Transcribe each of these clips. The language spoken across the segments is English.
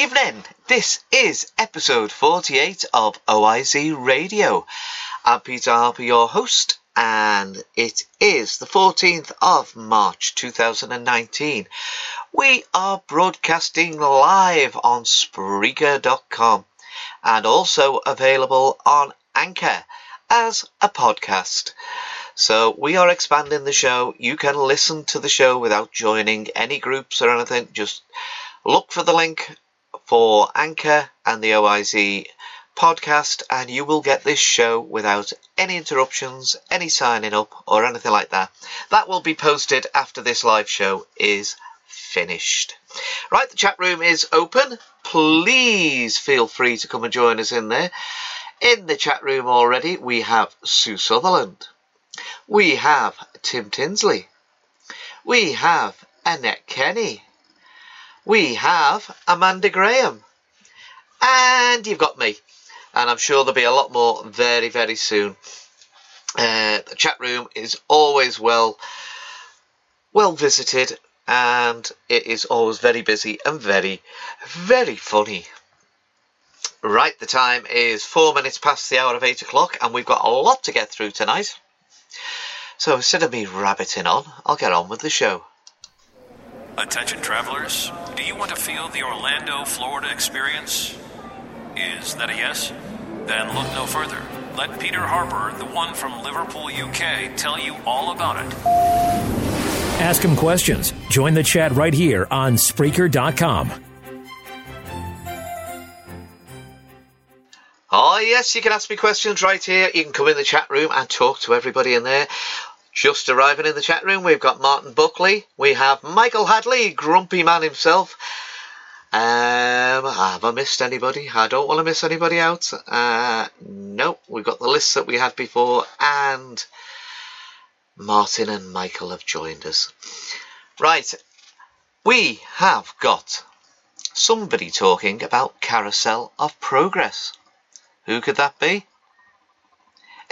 Evening. This is episode 48 of OIZ Radio. I'm Peter Harper, your host, and it is the 14th of March 2019. We are broadcasting live on Spreaker.com and also available on Anchor as a podcast. So we are expanding the show. You can listen to the show without joining any groups or anything. Just look for the link for Anchor and the OIZ podcast, and you will get this show without any interruptions, any signing up, or anything like that. That will be posted after this live show is finished. Right, the chat room is open. Please feel free to come and join us in there. In the chat room already, we have Sue Sutherland. We have Tim Tinsley. We have Annette Kenny. We have Amanda Graham. And you've got me. And I'm sure there'll be a lot more very, very soon. Uh, the chat room is always well, well visited and it is always very busy and very, very funny. Right, the time is four minutes past the hour of eight o'clock, and we've got a lot to get through tonight. So instead of me rabbiting on, I'll get on with the show. Attention travelers, do you want to feel the Orlando, Florida experience? Is that a yes? Then look no further. Let Peter Harper, the one from Liverpool, UK, tell you all about it. Ask him questions. Join the chat right here on Spreaker.com. Oh, ah, yes, you can ask me questions right here. You can come in the chat room and talk to everybody in there. Just arriving in the chat room, we've got Martin Buckley. We have Michael Hadley, grumpy man himself. Um, have I missed anybody? I don't want to miss anybody out. Uh, nope, we've got the list that we had before, and Martin and Michael have joined us. Right, we have got somebody talking about Carousel of Progress. Who could that be?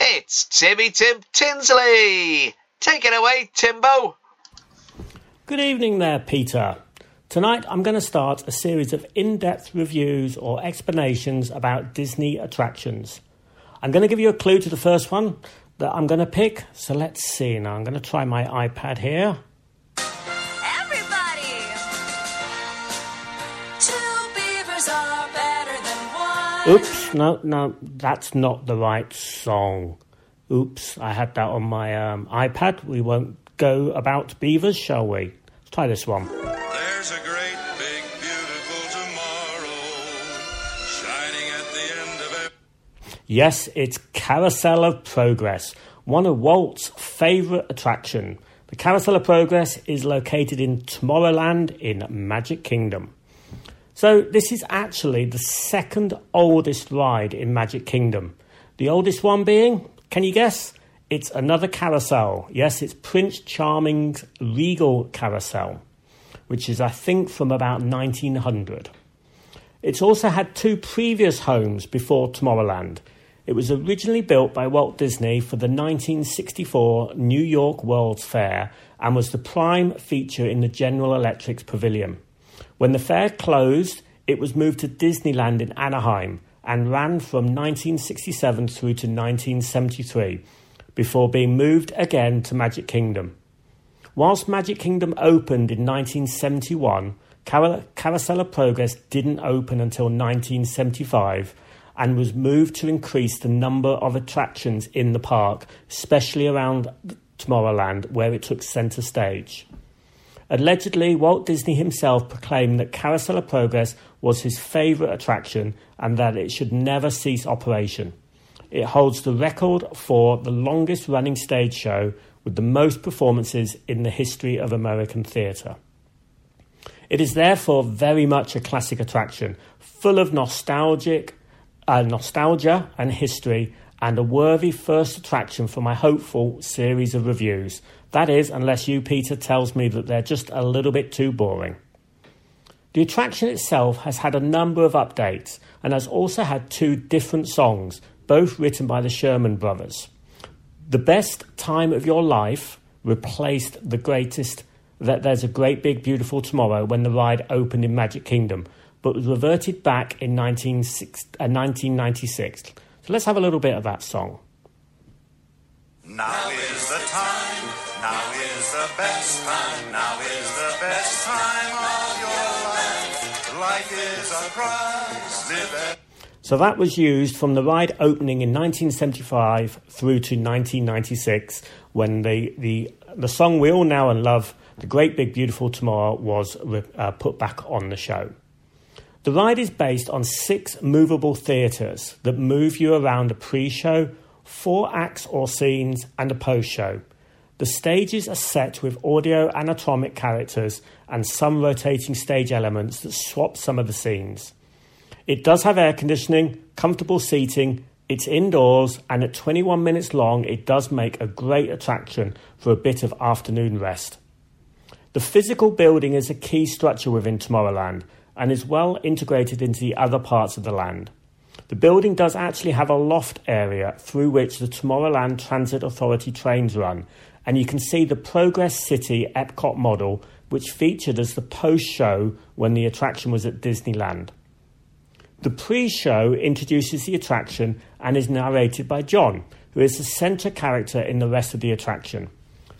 It's Timmy Tim Tinsley! Take it away, Timbo! Good evening there, Peter. Tonight I'm going to start a series of in depth reviews or explanations about Disney attractions. I'm going to give you a clue to the first one that I'm going to pick, so let's see. Now I'm going to try my iPad here. Oops, no, no, that's not the right song. Oops, I had that on my um, iPad. We won't go about beavers, shall we? Let's try this one. There's a great big beautiful tomorrow shining at the end of it. Yes, it's Carousel of Progress, one of Walt's favourite attraction. The Carousel of Progress is located in Tomorrowland in Magic Kingdom. So this is actually the second oldest ride in Magic Kingdom. The oldest one being, can you guess? It's another carousel. Yes, it's Prince Charming's Regal Carousel, which is I think from about 1900. It's also had two previous homes before Tomorrowland. It was originally built by Walt Disney for the 1964 New York World's Fair and was the prime feature in the General Electric's pavilion. When the fair closed, it was moved to Disneyland in Anaheim and ran from 1967 through to 1973 before being moved again to Magic Kingdom. Whilst Magic Kingdom opened in 1971, Car- Carousel of Progress didn't open until 1975 and was moved to increase the number of attractions in the park, especially around Tomorrowland, where it took centre stage. Allegedly, Walt Disney himself proclaimed that Carousel of Progress was his favourite attraction and that it should never cease operation. It holds the record for the longest running stage show with the most performances in the history of American theatre. It is therefore very much a classic attraction, full of nostalgic, uh, nostalgia and history, and a worthy first attraction for my hopeful series of reviews. That is, unless you, Peter, tells me that they're just a little bit too boring. The attraction itself has had a number of updates and has also had two different songs, both written by the Sherman Brothers. The Best Time of Your Life replaced The Greatest that there's a great big beautiful tomorrow when the ride opened in Magic Kingdom, but was reverted back in 1996 uh, 1996. So let's have a little bit of that song. Now is the time, now is the best time, now is the best time of your life. Life is a prize, live it. So that was used from the ride opening in 1975 through to 1996 when the, the, the song we all know and love, The Great Big Beautiful Tomorrow, was uh, put back on the show. The ride is based on six movable theatres that move you around a pre show, four acts or scenes, and a post show. The stages are set with audio animatronic characters and some rotating stage elements that swap some of the scenes. It does have air conditioning, comfortable seating, it's indoors, and at 21 minutes long, it does make a great attraction for a bit of afternoon rest. The physical building is a key structure within Tomorrowland and is well integrated into the other parts of the land. The building does actually have a loft area through which the Tomorrowland Transit Authority trains run, and you can see the Progress City Epcot model, which featured as the post show when the attraction was at Disneyland. The pre show introduces the attraction and is narrated by John, who is the centre character in the rest of the attraction.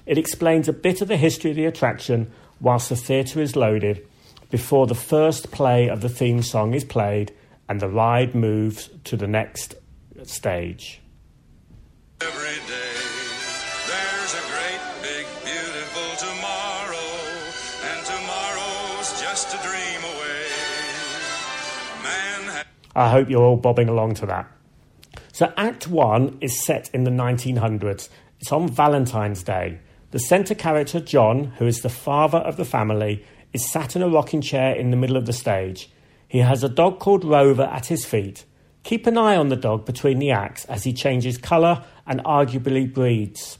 It explains a bit of the history of the attraction whilst the theatre is loaded before the first play of the theme song is played and the ride moves to the next stage. Every day, there's a great, big, beautiful tomorrow, and tomorrow's just a dream away. Man I hope you're all bobbing along to that. So, Act 1 is set in the 1900s. It's on Valentine's Day. The centre character, John, who is the father of the family, is sat in a rocking chair in the middle of the stage. He has a dog called Rover at his feet. Keep an eye on the dog between the acts as he changes colour and arguably breeds.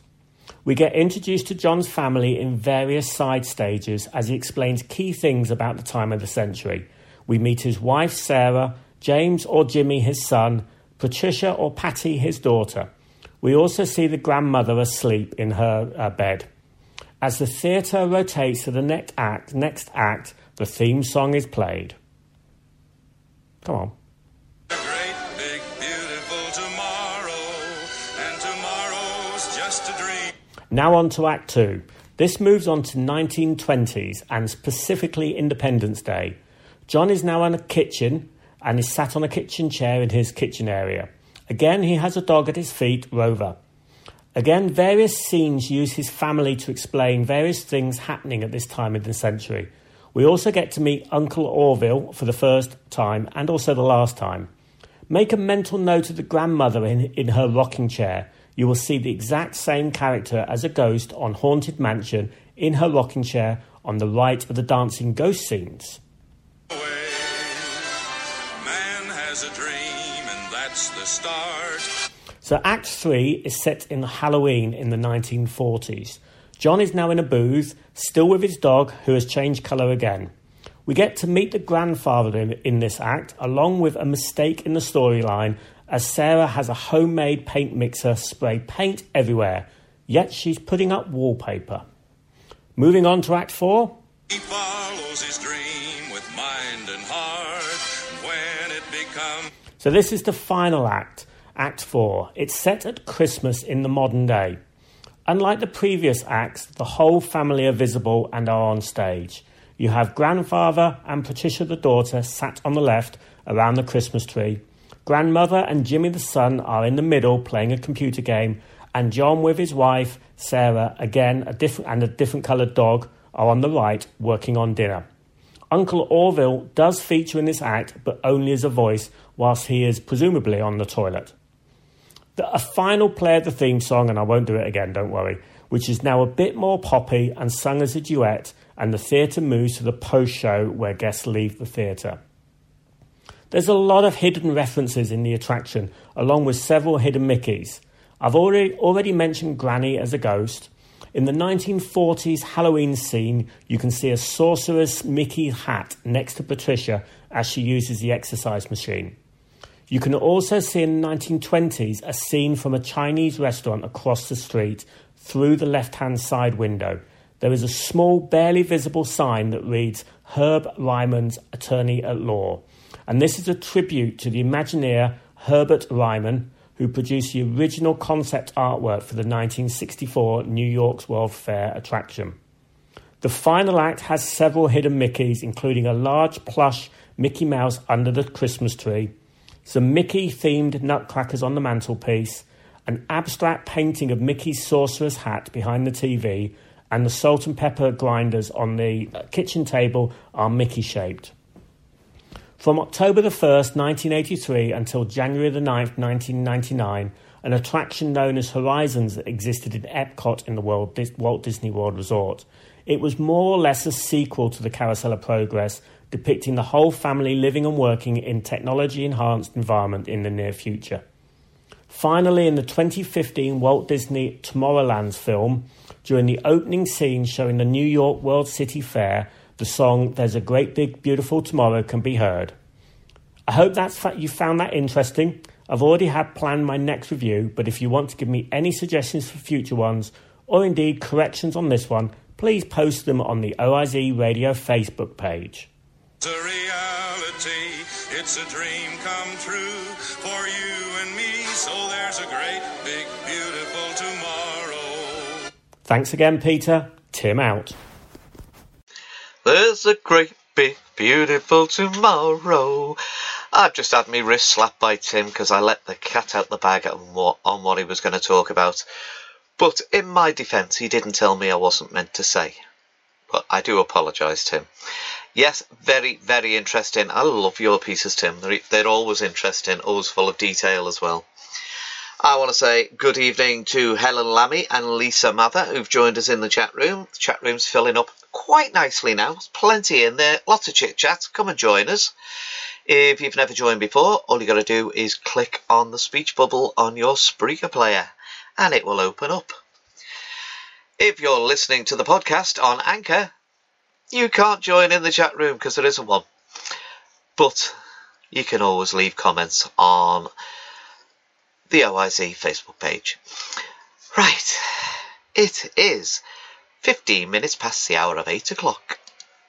We get introduced to John's family in various side stages as he explains key things about the time of the century. We meet his wife Sarah, James or Jimmy his son, Patricia or Patty his daughter. We also see the grandmother asleep in her uh, bed. As the theatre rotates to the next act, next act, the theme song is played. Come on. big, beautiful tomorrow, and tomorrow's just a dream. Now on to Act 2. This moves on to 1920s and specifically Independence Day. John is now in a kitchen and is sat on a kitchen chair in his kitchen area. Again, he has a dog at his feet, Rover. Again, various scenes use his family to explain various things happening at this time in the century. We also get to meet Uncle Orville for the first time and also the last time. Make a mental note of the grandmother in, in her rocking chair. You will see the exact same character as a ghost on Haunted Mansion in her rocking chair on the right of the dancing ghost scenes. Man has a dream, and that's the start. So Act 3 is set in Halloween in the 1940s. John is now in a booth, still with his dog, who has changed colour again. We get to meet the grandfather in, in this act, along with a mistake in the storyline, as Sarah has a homemade paint mixer spray paint everywhere, yet she's putting up wallpaper. Moving on to Act 4. He follows his dream with mind and heart. When it becomes So this is the final act, Act 4. It's set at Christmas in the modern day. Unlike the previous acts, the whole family are visible and are on stage. You have grandfather and Patricia the daughter sat on the left around the Christmas tree. Grandmother and Jimmy the son are in the middle playing a computer game, and John with his wife Sarah, again a different and a different coloured dog, are on the right working on dinner. Uncle Orville does feature in this act, but only as a voice, whilst he is presumably on the toilet. A final play of the theme song, and I won't do it again, don't worry, which is now a bit more poppy and sung as a duet, and the theatre moves to the post show where guests leave the theatre. There's a lot of hidden references in the attraction, along with several hidden Mickeys. I've already, already mentioned Granny as a ghost. In the 1940s Halloween scene, you can see a sorceress Mickey hat next to Patricia as she uses the exercise machine. You can also see in the 1920s a scene from a Chinese restaurant across the street through the left hand side window. there is a small, barely visible sign that reads Herb Ryman's Attorney at Law. And this is a tribute to the Imagineer Herbert Ryman, who produced the original concept artwork for the 1964 New York's World Fair attraction. The final act has several hidden Mickeys, including a large plush Mickey Mouse under the Christmas tree, some Mickey themed nutcrackers on the mantelpiece, an abstract painting of Mickey's sorcerer's hat behind the TV, and the salt and pepper grinders on the uh, kitchen table are Mickey shaped. From October the 1st, 1983 until January the 9th, 1999, an attraction known as Horizons existed in Epcot in the Walt Disney World Resort. It was more or less a sequel to the Carousel of Progress, depicting the whole family living and working in technology enhanced environment in the near future. Finally, in the 2015 Walt Disney Tomorrowland film, during the opening scene showing the New York World City Fair, the song There's a Great Big Beautiful Tomorrow can be heard. I hope that's you found that interesting. I've already had planned my next review, but if you want to give me any suggestions for future ones, or indeed corrections on this one, please post them on the OIZ Radio Facebook page. It's a reality, it's a dream come true for you and me. So there's a great, big, beautiful tomorrow. Thanks again, Peter. Tim out. There's a great big beautiful tomorrow. I've just had me wrist slapped by Tim because I let the cat out the bag on what, on what he was going to talk about. But in my defence, he didn't tell me I wasn't meant to say. But I do apologise, Tim. Yes, very, very interesting. I love your pieces, Tim. They're, they're always interesting, always full of detail as well. I want to say good evening to Helen Lammy and Lisa Mather who've joined us in the chat room. The chat room's filling up quite nicely now. There's plenty in there, lots of chit chat. Come and join us. If you've never joined before, all you got to do is click on the speech bubble on your Spreaker player and it will open up. If you're listening to the podcast on Anchor, you can't join in the chat room because there isn't one. But you can always leave comments on the OIZ Facebook page. Right, it is 15 minutes past the hour of 8 o'clock.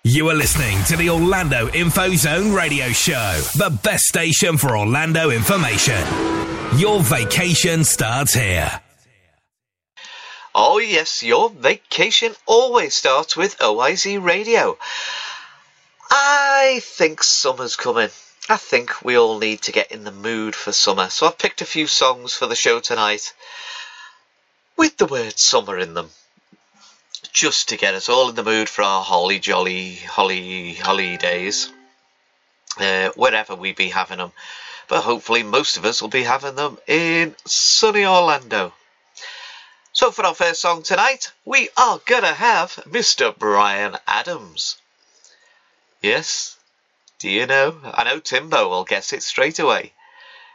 You are listening to the Orlando Info Zone radio show, the best station for Orlando information. Your vacation starts here. Oh, yes, your vacation always starts with OIZ Radio. I think summer's coming. I think we all need to get in the mood for summer, so I've picked a few songs for the show tonight with the word summer in them. Just to get us all in the mood for our holly jolly holly holidays, uh, wherever we be having them. But hopefully, most of us will be having them in sunny Orlando. So, for our first song tonight, we are gonna have Mr. Bryan Adams. Yes, do you know? I know Timbo will guess it straight away.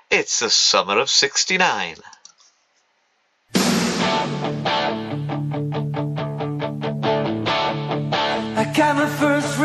It's the summer of 69. I got my first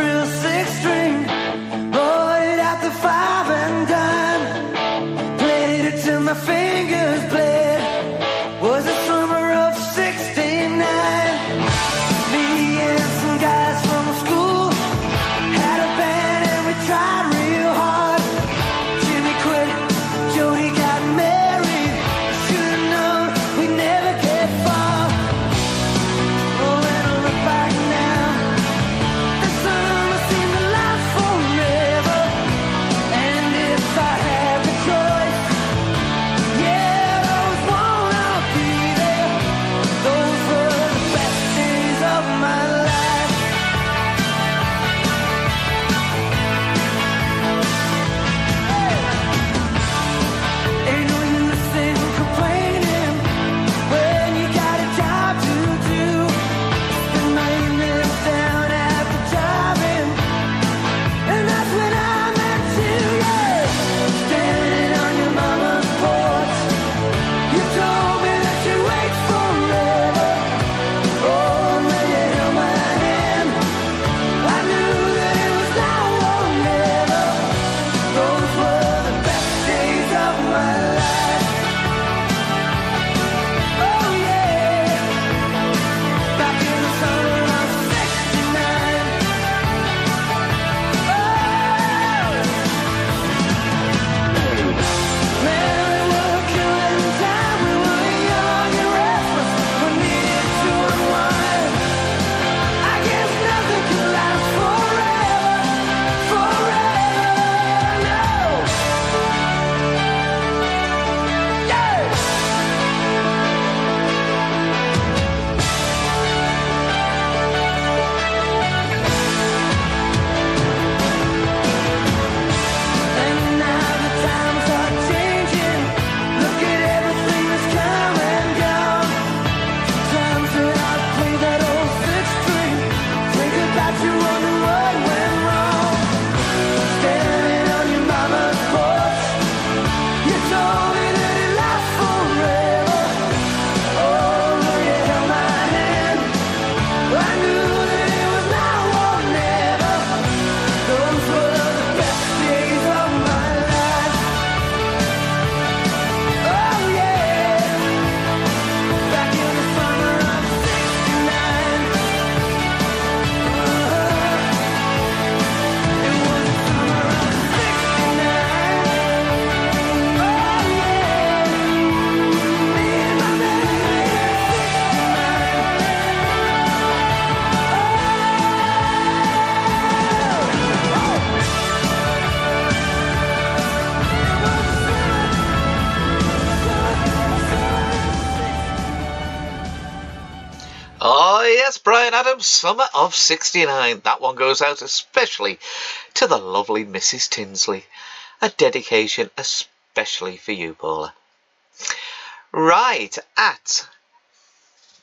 Adams, Summer of 69. That one goes out especially to the lovely Mrs. Tinsley. A dedication especially for you, Paula. Right, at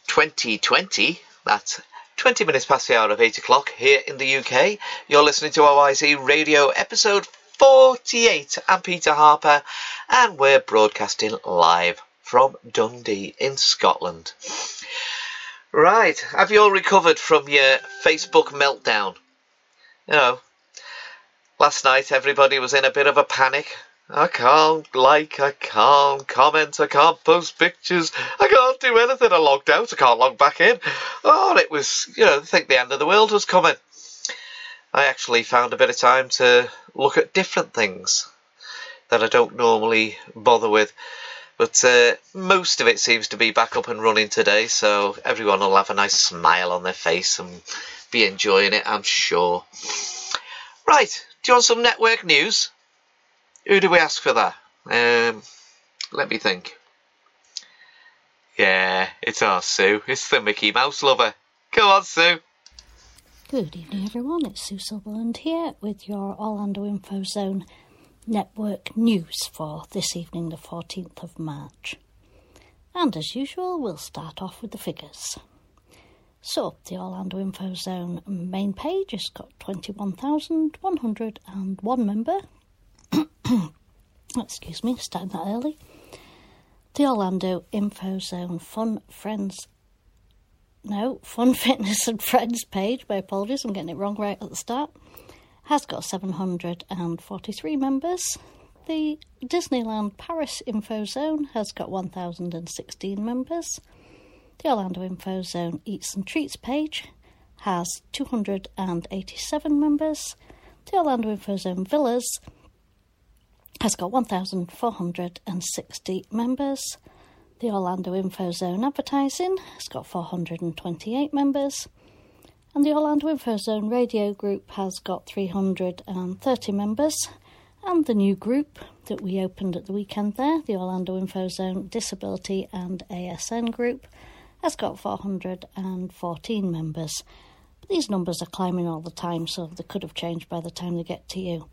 2020, that's 20 minutes past the hour of 8 o'clock here in the UK. You're listening to OIZ Radio episode 48. I'm Peter Harper and we're broadcasting live from Dundee in Scotland. Right, have you all recovered from your Facebook meltdown? You know, last night everybody was in a bit of a panic. I can't like, I can't comment, I can't post pictures, I can't do anything. I logged out, I can't log back in. Oh, it was, you know, I think the end of the world was coming. I actually found a bit of time to look at different things that I don't normally bother with. But uh, most of it seems to be back up and running today, so everyone will have a nice smile on their face and be enjoying it, I'm sure. Right, do you want some network news? Who do we ask for that? Um, let me think. Yeah, it's our Sue. It's the Mickey Mouse lover. Go on, Sue. Good evening, everyone. It's Sue Sutherland here with your Orlando Info Zone network news for this evening, the 14th of March. And as usual, we'll start off with the figures. So, the Orlando Info Zone main page has got 21,101 member. Excuse me, starting that early. The Orlando Info Zone Fun Friends. No, Fun Fitness and Friends page. My apologies, I'm getting it wrong right at the start. Has got 743 members. The Disneyland Paris Info Zone has got 1,016 members. The Orlando Info Zone Eats and Treats page has 287 members. The Orlando Info Zone Villas has got 1,460 members. The Orlando Info Zone Advertising has got 428 members. And the Orlando Info Zone Radio Group has got 330 members. And the new group that we opened at the weekend there, the Orlando Info Zone Disability and ASN Group, has got 414 members. But these numbers are climbing all the time, so they could have changed by the time they get to you.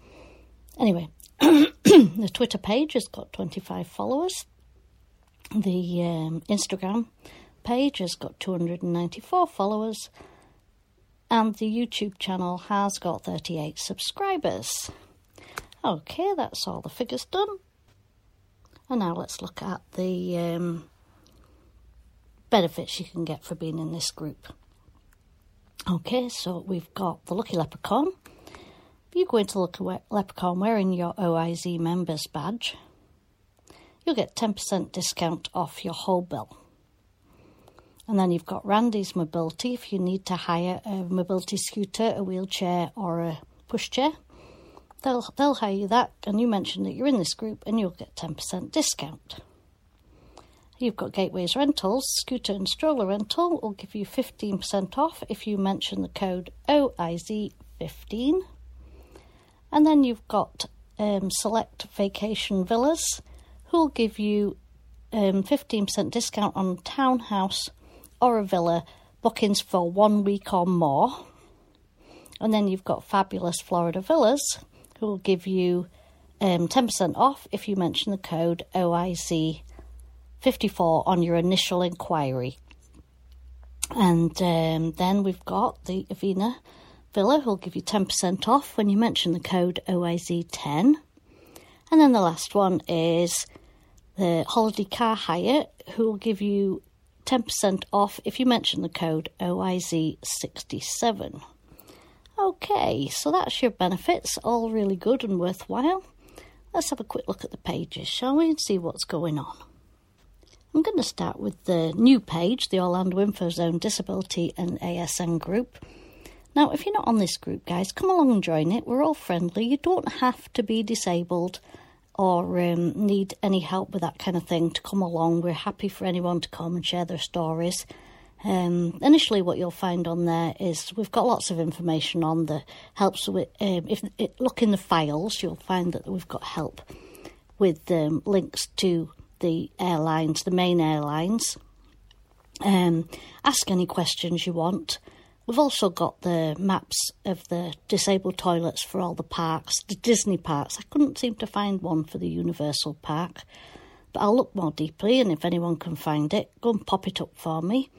Anyway, the Twitter page has got 25 followers. The um, Instagram page has got 294 followers. And the YouTube channel has got 38 subscribers. Okay, that's all the figures done. And now let's look at the um, benefits you can get for being in this group. Okay, so we've got the Lucky Leprechaun. If you go into Lucky Leprechaun wearing your OIZ members badge, you'll get 10% discount off your whole bill. And then you've got Randy's Mobility if you need to hire a mobility scooter, a wheelchair, or a pushchair. They'll, they'll hire you that, and you mention that you're in this group, and you'll get 10% discount. You've got Gateways Rentals, scooter and stroller rental will give you 15% off if you mention the code OIZ15. And then you've got um, Select Vacation Villas, who'll give you um, 15% discount on townhouse or a villa bookings for one week or more. And then you've got Fabulous Florida Villas, who will give you um, 10% off if you mention the code OIZ54 on your initial inquiry. And um, then we've got the Avena Villa, who'll give you 10% off when you mention the code OIZ10. And then the last one is the Holiday Car Hire, who will give you 10% off if you mention the code OIZ67. Okay, so that's your benefits, all really good and worthwhile. Let's have a quick look at the pages, shall we, and see what's going on. I'm going to start with the new page, the Orlando Info Zone Disability and ASN group. Now, if you're not on this group, guys, come along and join it. We're all friendly. You don't have to be disabled or um, need any help with that kind of thing to come along. We're happy for anyone to come and share their stories. Um, initially, what you'll find on there is we've got lots of information on that helps with. Um, if it, look in the files, you'll find that we've got help with um, links to the airlines, the main airlines. Um, ask any questions you want. We've also got the maps of the disabled toilets for all the parks, the Disney parks. I couldn't seem to find one for the Universal Park, but I'll look more deeply, and if anyone can find it, go and pop it up for me.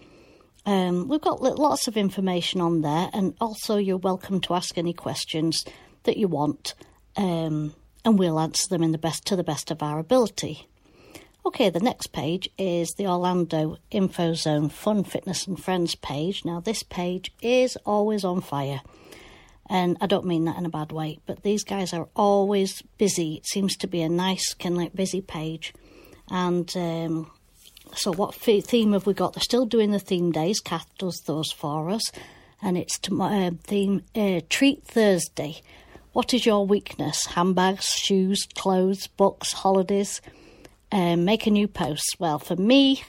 Um, we've got lots of information on there, and also you're welcome to ask any questions that you want, um, and we'll answer them in the best to the best of our ability. Okay, the next page is the Orlando Info Zone Fun Fitness and Friends page. Now, this page is always on fire, and I don't mean that in a bad way, but these guys are always busy. It seems to be a nice, kind of busy page, and um, so, what theme have we got? They're still doing the theme days. Kath does those for us, and it's tomorrow. Uh, theme uh, Treat Thursday. What is your weakness? Handbags, shoes, clothes, books, holidays. Um, make a new post. Well, for me,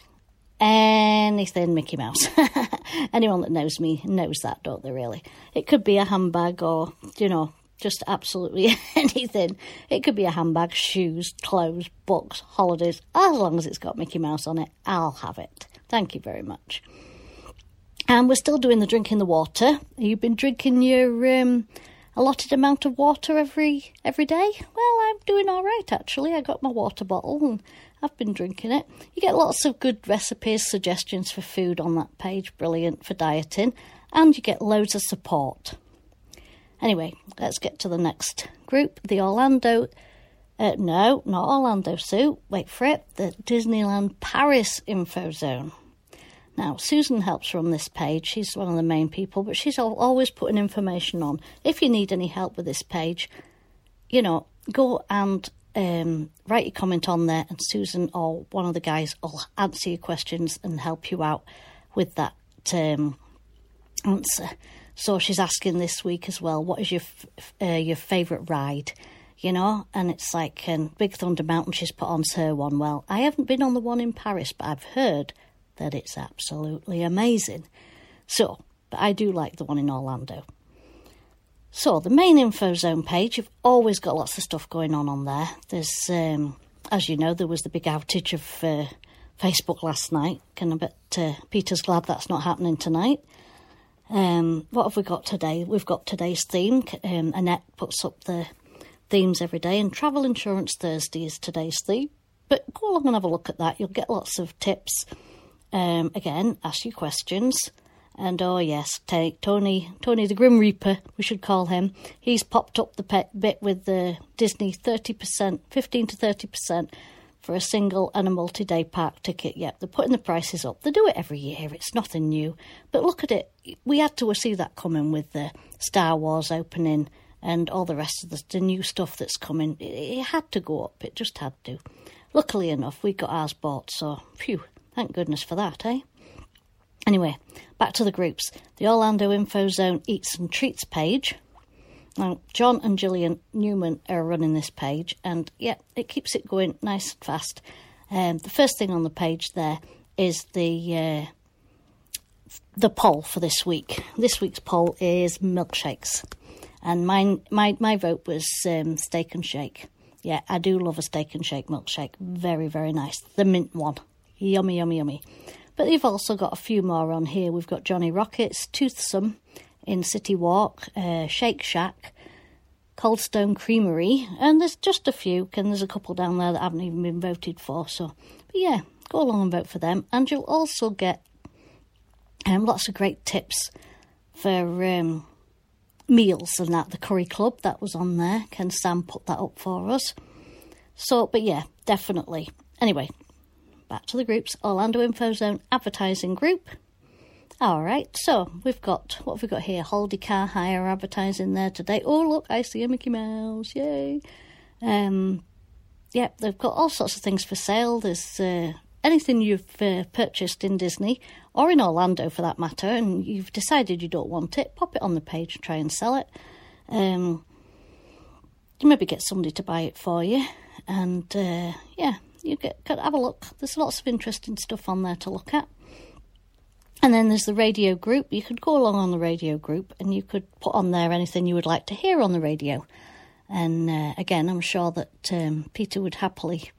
anything Mickey Mouse. Anyone that knows me knows that, don't they? Really, it could be a handbag or you know just absolutely anything. It could be a handbag, shoes, clothes, books, holidays. As long as it's got Mickey Mouse on it, I'll have it. Thank you very much. And we're still doing the drinking the water. You've been drinking your um, allotted amount of water every every day. Well, I'm doing all right actually. I got my water bottle and I've been drinking it. You get lots of good recipes, suggestions for food on that page. Brilliant for dieting, and you get loads of support. Anyway, let's get to the next group. The Orlando. Uh, no, not Orlando Sue. Wait for it. The Disneyland Paris Info Zone. Now, Susan helps run this page. She's one of the main people, but she's always putting information on. If you need any help with this page, you know, go and um, write your comment on there, and Susan or one of the guys will answer your questions and help you out with that um, answer. So she's asking this week as well, what is your f- uh, your favourite ride? You know, and it's like um, Big Thunder Mountain. She's put on her one. Well, I haven't been on the one in Paris, but I've heard that it's absolutely amazing. So, but I do like the one in Orlando. So, the main info zone page, you've always got lots of stuff going on on there. There's, um, as you know, there was the big outage of uh, Facebook last night. Can I bet uh, Peter's glad that's not happening tonight. Um, what have we got today? We've got today's theme. Um, Annette puts up the themes every day, and Travel Insurance Thursday is today's theme. But go along and have a look at that. You'll get lots of tips. Um, again, ask you questions. And oh yes, take Tony, Tony the Grim Reaper, we should call him. He's popped up the bit with the Disney thirty percent, fifteen to thirty percent for a single and a multi-day park ticket. Yep, they're putting the prices up. They do it every year. It's nothing new. But look at it. We had to see that coming with the Star Wars opening and all the rest of the, the new stuff that's coming. It, it had to go up. It just had to. Luckily enough, we got ours bought. So, phew, thank goodness for that, eh? Anyway, back to the groups. The Orlando Info Zone Eats and Treats page. Now, John and Gillian Newman are running this page, and yeah, it keeps it going nice and fast. Um, the first thing on the page there is the uh, the poll for this week. This week's poll is milkshakes, and mine my my vote was um, steak and shake. Yeah, I do love a steak and shake milkshake. Very very nice. The mint one, yummy yummy yummy. But you've also got a few more on here. We've got Johnny Rockets, Toothsome in City Walk, uh, Shake Shack, Coldstone Creamery, and there's just a few, and there's a couple down there that haven't even been voted for. So, but yeah, go along and vote for them, and you'll also get um, lots of great tips for um, meals and that. The Curry Club that was on there. Can Sam put that up for us? So, but yeah, definitely. Anyway, back to the groups. Orlando Info Zone Advertising Group. All right, so we've got what have we got here? Holiday Car Hire advertising there today. Oh look, I see a Mickey Mouse! Yay! Um, yep, they've got all sorts of things for sale. There's uh, anything you've uh, purchased in Disney or in Orlando for that matter, and you've decided you don't want it. Pop it on the page and try and sell it. Um, you maybe get somebody to buy it for you, and uh, yeah, you get have a look. There's lots of interesting stuff on there to look at. And then there's the radio group. You could go along on the radio group and you could put on there anything you would like to hear on the radio. And uh, again, I'm sure that um, Peter would happily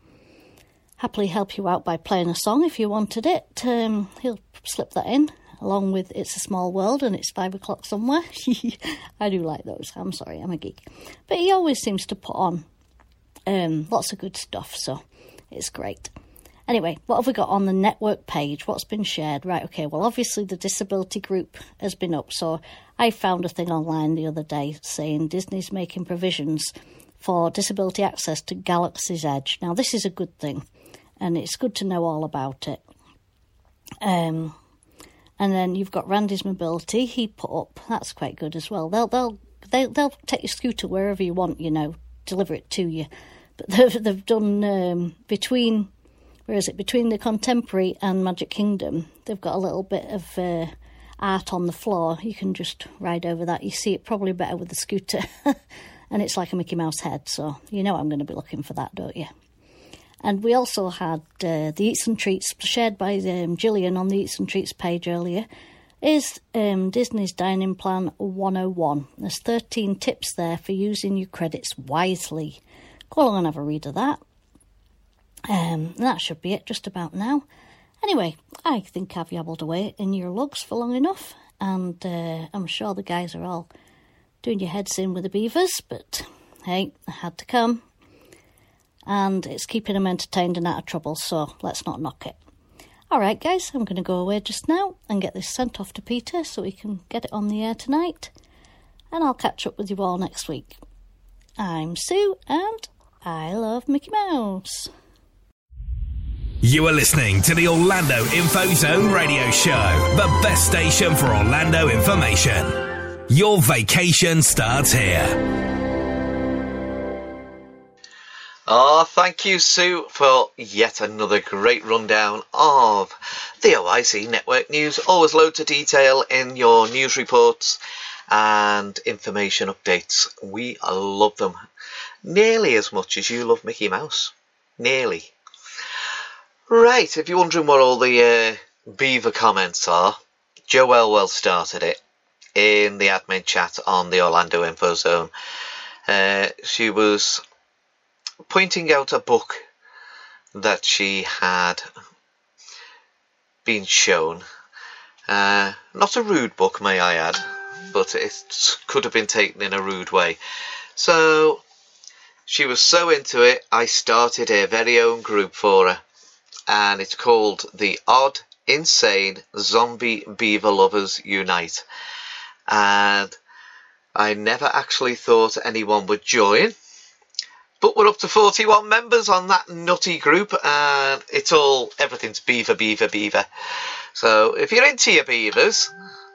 happily help you out by playing a song if you wanted it. Um, he'll slip that in. along with It's a Small World and It's Five O'Clock Somewhere. I do like those. I'm sorry, I'm a geek. But he always seems to put on um, lots of good stuff, so it's great. Anyway, what have we got on the network page? What's been shared? Right, okay, well, obviously the disability group has been up, so I found a thing online the other day saying Disney's making provisions for disability access to Galaxy's Edge. Now, this is a good thing, and it's good to know all about it. Um, and then you've got Randy's Mobility. He put up that's quite good as well. They'll they'll they'll, they'll take your scooter wherever you want. You know, deliver it to you. But they've they've done um, between where is it between the Contemporary and Magic Kingdom. They've got a little bit of uh, art on the floor. You can just ride over that. You see it probably better with the scooter, and it's like a Mickey Mouse head. So you know I'm going to be looking for that, don't you? And we also had uh, the Eats and Treats shared by um, Gillian on the Eats and Treats page earlier. Is um, Disney's Dining Plan 101. There's 13 tips there for using your credits wisely. Go along and have a read of that. Um, that should be it just about now. Anyway, I think I've yabbled away in your lugs for long enough, and uh, I'm sure the guys are all doing your heads in with the beavers, but hey, I had to come and it's keeping them entertained and out of trouble, so let's not knock it. Alright, guys, I'm going to go away just now and get this sent off to Peter so he can get it on the air tonight, and I'll catch up with you all next week. I'm Sue, and I love Mickey Mouse. You are listening to the Orlando Info Zone radio show, the best station for Orlando information. Your vacation starts here. Oh, thank you, Sue, for yet another great rundown of the OIC network news. Always loads of detail in your news reports and information updates. We love them nearly as much as you love Mickey Mouse. Nearly. Right, if you're wondering what all the uh, beaver comments are, Joe Elwell started it in the admin chat on the Orlando Info Zone. Uh, she was pointing out a book that she had been shown. Uh, not a rude book, may I add, but it could have been taken in a rude way. So she was so into it, I started a very own group for her, and it's called the Odd, Insane Zombie Beaver Lovers Unite. And I never actually thought anyone would join but we're up to 41 members on that nutty group, and it's all everything's beaver, beaver, beaver. So if you're into your beavers,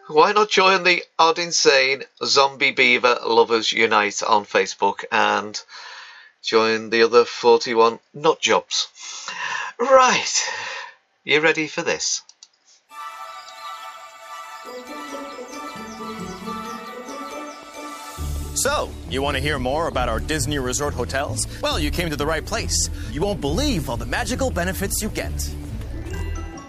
why not join the Odd Insane Zombie Beaver Lovers Unite on Facebook and join the other 41 nut jobs? Right, you ready for this? So, you want to hear more about our Disney Resort hotels? Well, you came to the right place. You won't believe all the magical benefits you get.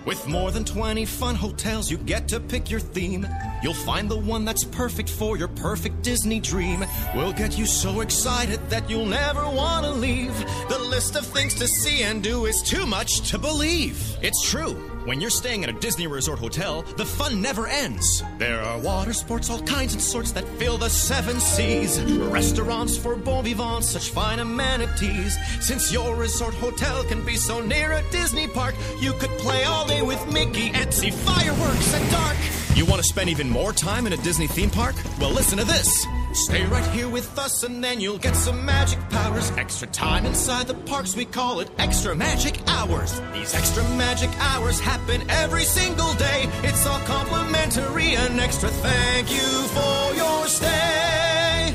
With more than 20 fun hotels, you get to pick your theme. You'll find the one that's perfect for your perfect Disney dream. We'll get you so excited that you'll never want to leave. The list of things to see and do is too much to believe. It's true. When you're staying at a Disney Resort hotel, the fun never ends. There are water sports, all kinds and sorts that fill the seven seas. Restaurants for bon vivants, such fine amenities. Since your resort hotel can be so near a Disney park, you could play all day with Mickey and see fireworks at dark. You want to spend even more time in a Disney theme park? Well, listen to this. Stay right here with us and then you'll get some magic powers. Extra time inside the parks, we call it extra magic hours. These extra magic hours happen every single day. It's all complimentary, an extra thank you for your stay.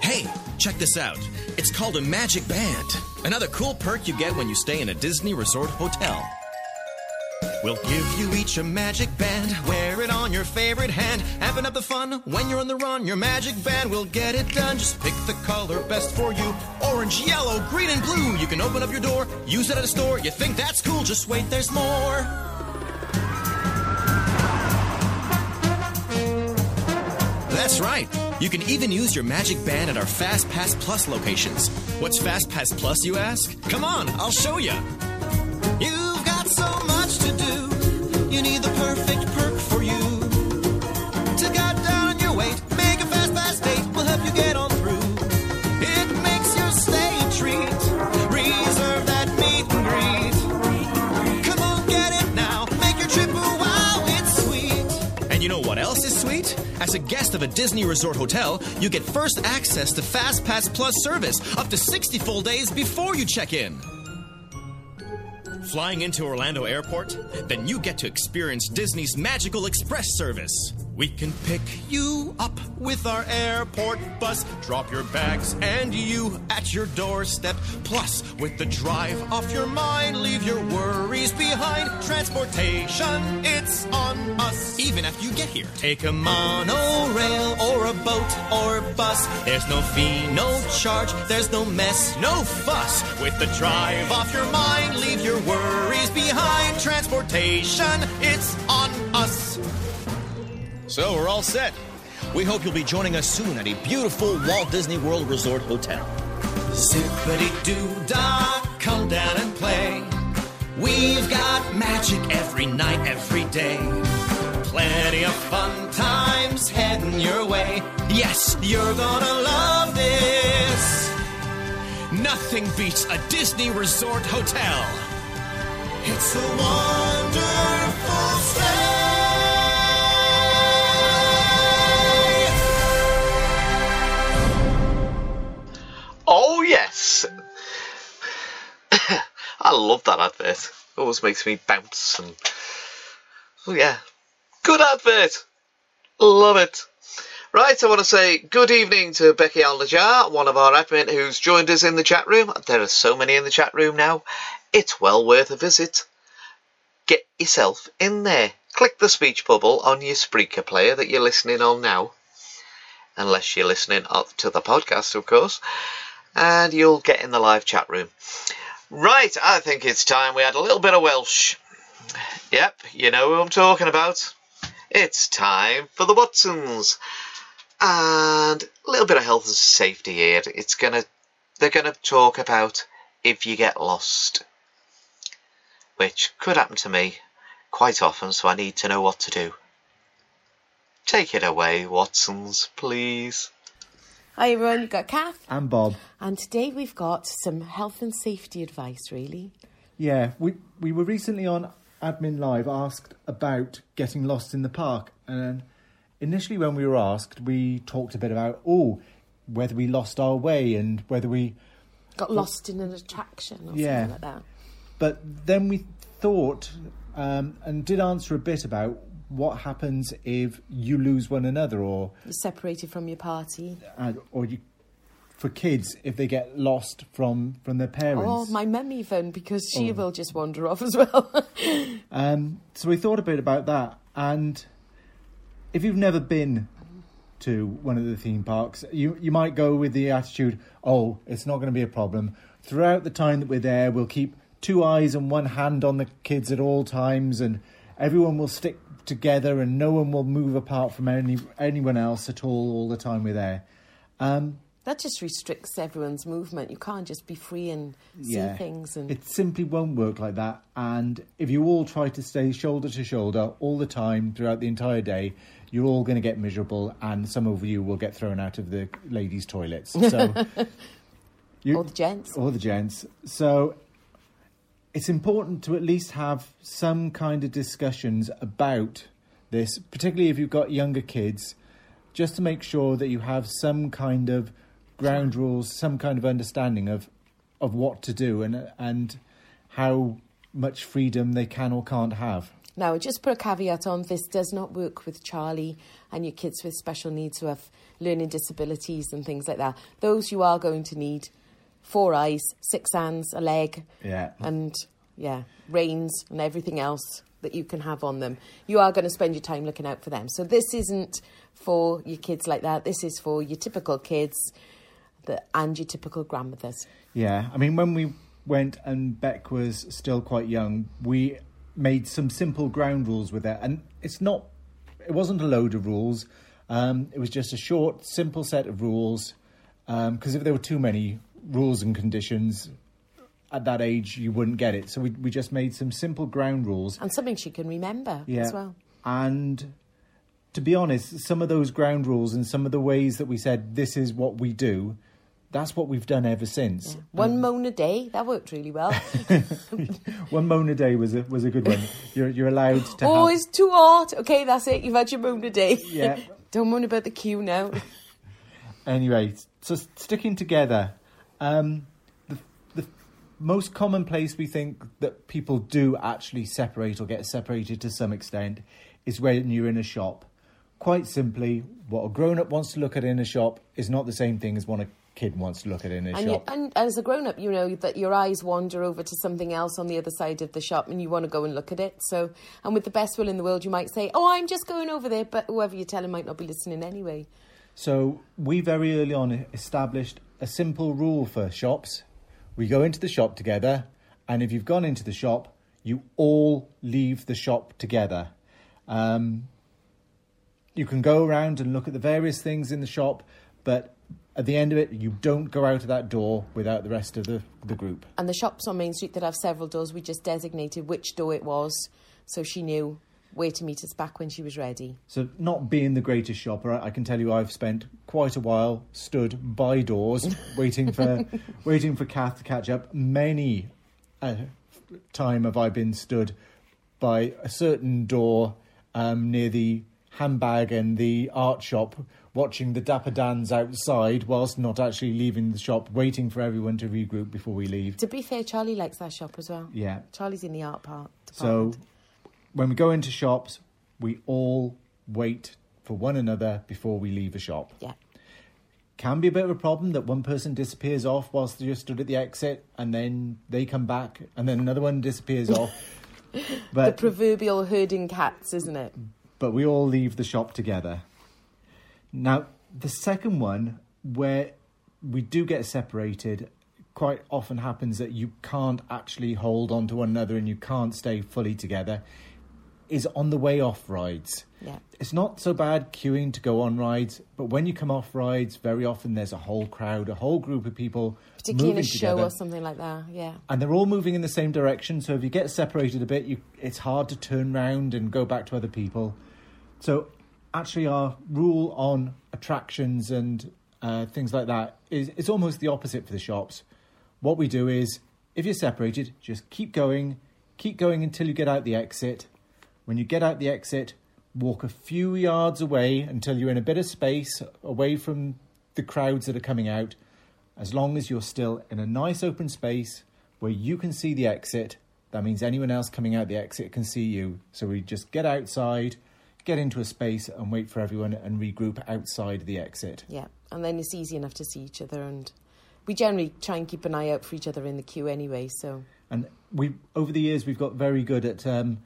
Hey, check this out. It's called a Magic Band. Another cool perk you get when you stay in a Disney Resort hotel. We'll give you each a magic band. Wear it on your favorite hand. Amping up the fun when you're on the run. Your magic band will get it done. Just pick the color best for you. Orange, yellow, green, and blue. You can open up your door, use it at a store. You think that's cool? Just wait, there's more. That's right. You can even use your Magic Band at our Fast Pass Plus locations. What's Fast Pass Plus, you ask? Come on, I'll show you. You've got so much to do. You need the perfect perk for you. To cut down your weight, make a fast, fast date will help you get on through. It makes your stay treat. Reserve that meet and greet. Come on, get it now. Make your trip a wow, it's sweet. And you know what else is sweet? As a guest of a Disney Resort hotel, you get first access to Fast Pass Plus service up to 60 full days before you check in. Flying into Orlando Airport? Then you get to experience Disney's Magical Express service. We can pick you up with our airport bus, drop your bags and you at your doorstep. Plus, with the drive off your mind, leave your worries behind. Transportation, it's on us. Even after you get here, take a monorail or a boat or bus. There's no fee, no charge, there's no mess, no fuss. With the drive off your mind, leave your worries behind. Transportation, it's on us. So we're all set. We hope you'll be joining us soon at a beautiful Walt Disney World Resort hotel. Zippity doo dah, come down and play. We've got magic every night, every day. Plenty of fun times heading your way. Yes, you're gonna love this. Nothing beats a Disney Resort hotel. It's a wonderful stay. Oh yes, I love that advert. It always makes me bounce and oh yeah, good advert. Love it. Right, I want to say good evening to Becky Alnajar, one of our admin who's joined us in the chat room. There are so many in the chat room now. It's well worth a visit. Get yourself in there. Click the speech bubble on your Spreaker player that you're listening on now. Unless you're listening up to the podcast, of course. And you'll get in the live chat room. Right, I think it's time we had a little bit of Welsh. Yep, you know who I'm talking about. It's time for the Watsons. And a little bit of health and safety here. It's gonna they're gonna talk about if you get lost. Which could happen to me quite often, so I need to know what to do. Take it away, Watsons, please. Hi everyone, you've got Kath. And Bob. And today we've got some health and safety advice, really. Yeah, we we were recently on Admin Live asked about getting lost in the park, and initially when we were asked, we talked a bit about oh whether we lost our way and whether we Got lost in an attraction or Yeah. something like that. But then we thought um, and did answer a bit about what happens if you lose one another, or You're separated from your party. uh, or you for kids if they get lost from from their parents. Oh, my mum even, because she Oh. will just wander off as well. Um, so we thought a bit about that, and if you've never been to one of the theme parks, you you might go with the attitude, "Oh, it's not going to be a problem." Throughout the time that we're there, we'll keep two eyes and one hand on the kids at all times, and everyone will stick together, and no one will move apart from any anyone else at all all the time we're there. Um, that just restricts everyone's movement. You can't just be free and see yeah, things. And it simply won't work like that. And if you all try to stay shoulder to shoulder all the time throughout the entire day, you're all going to get miserable, and some of you will get thrown out of the ladies' toilets. So, you, Or the gents. or the gents. So, it's important to at least have some kind of discussions about this, particularly if you've got younger kids, just to make sure that you have some kind of ground rules, some kind of understanding of of what to do and and how much freedom they can or can't have. Now, just put a caveat on this does not work with Charlie and your kids with special needs who have learning disabilities and things like that. Those you are going to need four eyes, six hands, a leg, Yeah. and yeah, reins and everything else that you can have on them. You are going to spend your time looking out for them. So this isn't for your kids like that. This is for your typical kids the, and your typical grandmothers. Yeah, I mean, when we went and Beck was still quite young, we made some simple ground rules with it, and it's not, it wasn't a load of rules. Um, it was just a short, simple set of rules. Because if there were too many rules and conditions, at that age you wouldn't get it. So we we just made some simple ground rules. And something she can remember Yeah. as well. And to be honest, some of those ground rules and some of the ways that we said this is what we do, that's what we've done ever since. One um, moan a day, that worked really well. One moan a day was a was a good one. You're you're allowed to oh, have it's too hot. Okay, that's it. You've had your moan a day. Yeah. Don't moan about the queue now. Anyway, so sticking together, um, the, the most common place we think that people do actually separate or get separated to some extent is when you're in a shop. Quite simply, what a grown up wants to look at in a shop is not the same thing as what a kid wants to look at in a And, you, shop. and as a grown up, you know that your eyes wander over to something else on the other side of the shop and you want to go and look at it. So, and with the best will in the world, you might say, Oh, I'm just going over there. But whoever you tell telling might not be listening anyway. So we very early on established a simple rule for shops. We go into the shop together, and if you've gone into the shop, you all leave the shop together. Um, you can go around and look at the various things in the shop, but at the end of it, you don't go out of that door without the rest of the, the group. And the shops on Main Street that have several doors, we just designated which door it was so she knew where to meet us back when she was ready. So, not being the greatest shopper, I can tell you I've spent quite a while stood by doors waiting for waiting for Kath to catch up. Many a time have I been stood by a certain door um, near the handbag and the art shop, watching the Dapper Dans outside, whilst not actually leaving the shop, waiting for everyone to regroup before we leave. To be fair, Charlie likes that shop as well. Yeah. Charlie's in the art part. So, department. When we go into shops, we all wait for one another before we leave a shop. Yeah. Can be a bit of a problem that one person disappears off whilst you're stood at the exit, and then they come back, and then another one disappears off. the proverbial herding cats, isn't it? but we all leave the shop together. Now, the second one, where we do get separated, quite often happens that you can't actually hold on to one another and you can't stay fully together, is on the way off rides. Yeah. It's not so bad queuing to go on rides, but when you come off rides, very often there's a whole crowd, a whole group of people Particularly in a show together or something like that. Yeah. and they're all moving in the same direction. So if you get separated a bit, you it's hard to turn round and go back to other people. So actually, our rule on attractions and uh, things like that is it's almost the opposite for the shops. What we do is, if you're separated, just keep going, keep going until you get out the exit. When you get out the exit, walk a few yards away until you're in a bit of space away from the crowds that are coming out. As long as you're still in a nice open space where you can see the exit, that means anyone else coming out the exit can see you. So we just get outside, get into a space, and wait for everyone and regroup outside the exit. Yeah. And then it's easy enough to see each other. And we generally try and keep an eye out for each other in the queue anyway. So And we, over the years, we've got very good at um,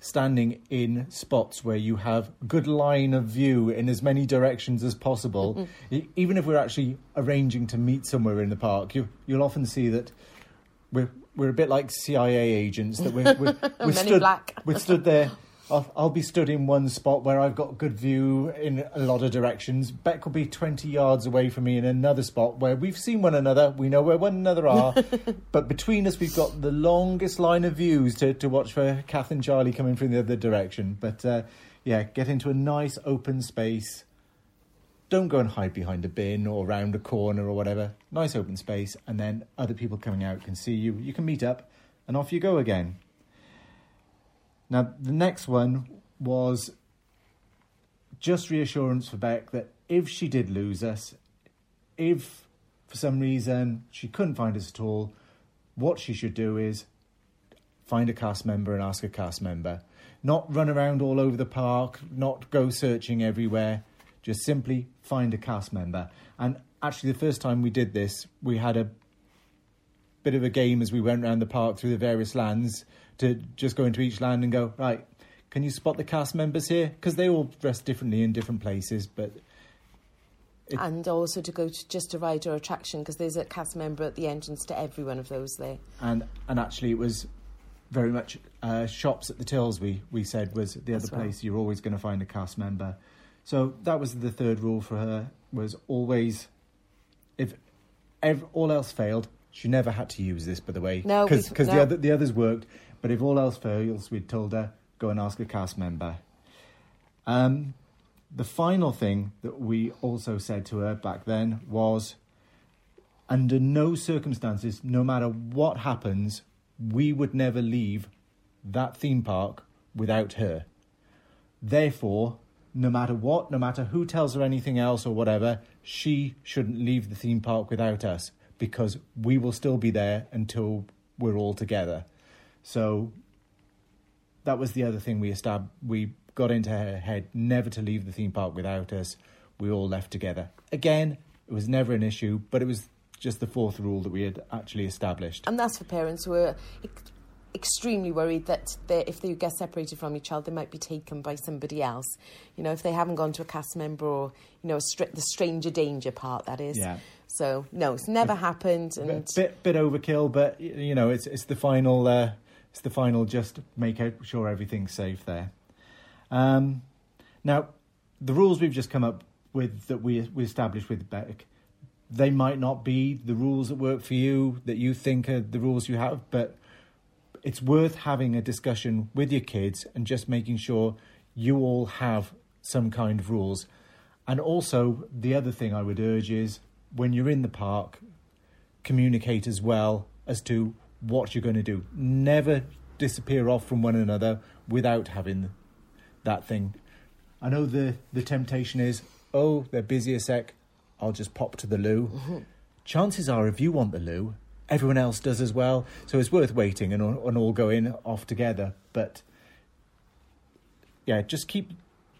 standing in spots where you have good line of view in as many directions as possible. Even if we're actually arranging to meet somewhere in the park, you, you'll often see that we're we're a bit like CIA agents that we're we're, we're stood we're stood there. I'll, I'll be stood in one spot where I've got good view in a lot of directions. Beck will be 20 yards away from me in another spot where we've seen one another, we know where one another are, but between us we've got the longest line of views to, to watch for Kath and Charlie coming from the other direction. But uh, yeah, get into a nice open space. Don't go and hide behind a bin or round a corner or whatever. Nice open space, and then other people coming out can see you. You can meet up, and off you go again. Now, the next one was just reassurance for Beck that if she did lose us, if for some reason she couldn't find us at all, what she should do is find a cast member and ask a cast member. Not run around all over the park, not go searching everywhere, just simply find a cast member. And actually, the first time we did this, we had a bit of a game as we went around the park through the various lands to just go into each land and go, right, can you spot the cast members here? Because they all dress differently in different places, but It- and also to go to just a ride or attraction because there's a cast member at the entrance to every one of those there. and and actually it was very much uh, shops at the tills we we said was the As other well. place you're always going to find a cast member so that was the third rule for her was always if ev- all else failed She never had to use this, by the way. No, because we- the other the others worked. But if all else fails, we'd told her go and ask a cast member. Um, the final thing that we also said to her back then was, under no circumstances, no matter what happens, we would never leave that theme park without her. Therefore, no matter what, no matter who tells her anything else or whatever, she shouldn't leave the theme park without us because we will still be there until we're all together. So that was the other thing we estab- we got into her head never to leave the theme park without us. We all left together. Again, it was never an issue, but it was just the fourth rule that we had actually established. And that's for parents who are ex- extremely worried that if they get separated from your child, they might be taken by somebody else. You know, if they haven't gone to a cast member or, you know, a str- the stranger danger part, that is. Yeah. So, no, it's never happened. And bit, bit bit overkill, but you know it's it's the final uh, it's the final. Just make sure everything's safe there. Um, now, the rules we've just come up with that we we established with Beck, they might not be the rules that work for you that you think are the rules you have, but it's worth having a discussion with your kids and just making sure you all have some kind of rules. And also, the other thing I would urge is when you're in the park, communicate as well as to what you're going to do. Never disappear off from one another without having that thing. I know the, the temptation is, oh, they're busy a sec, I'll just pop to the loo. Mm-hmm. Chances are, if you want the loo, everyone else does as well. So it's worth waiting and, all- and all going off together. But yeah, just keep,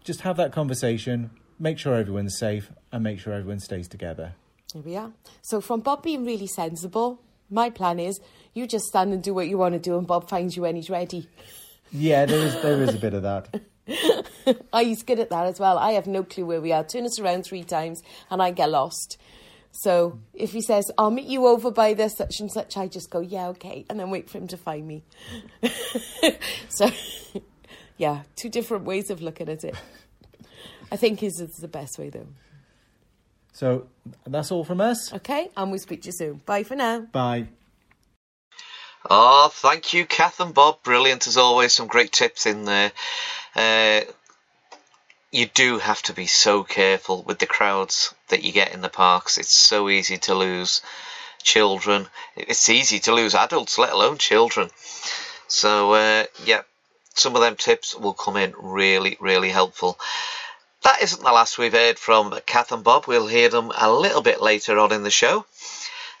just have that conversation, make sure everyone's safe, and make sure everyone stays together. Here we are. So, from Bob being really sensible, my plan is you just stand and do what you want to do, and Bob finds you when he's ready. Yeah, there is there is a bit of that. oh, he's good at that as well. I have no clue where we are. Turn us around three times, and I get lost. So if he says, I'll meet you over by this such and such, I just go, yeah, okay, and then wait for him to find me. so, yeah, two different ways of looking at it. I think his is the best way, though. So that's all from us. Okay, and we'll speak to you soon. Bye for now. Bye. Oh, thank you, Kath and Bob. Brilliant as always. Some great tips in there. Uh, you do have to be so careful with the crowds that you get in the parks. It's so easy to lose children. It's easy to lose adults, let alone children. So, uh, yeah, some of them tips will come in really, really helpful. That isn't the last we've heard from Kath and Bob. We'll hear them a little bit later on in the show.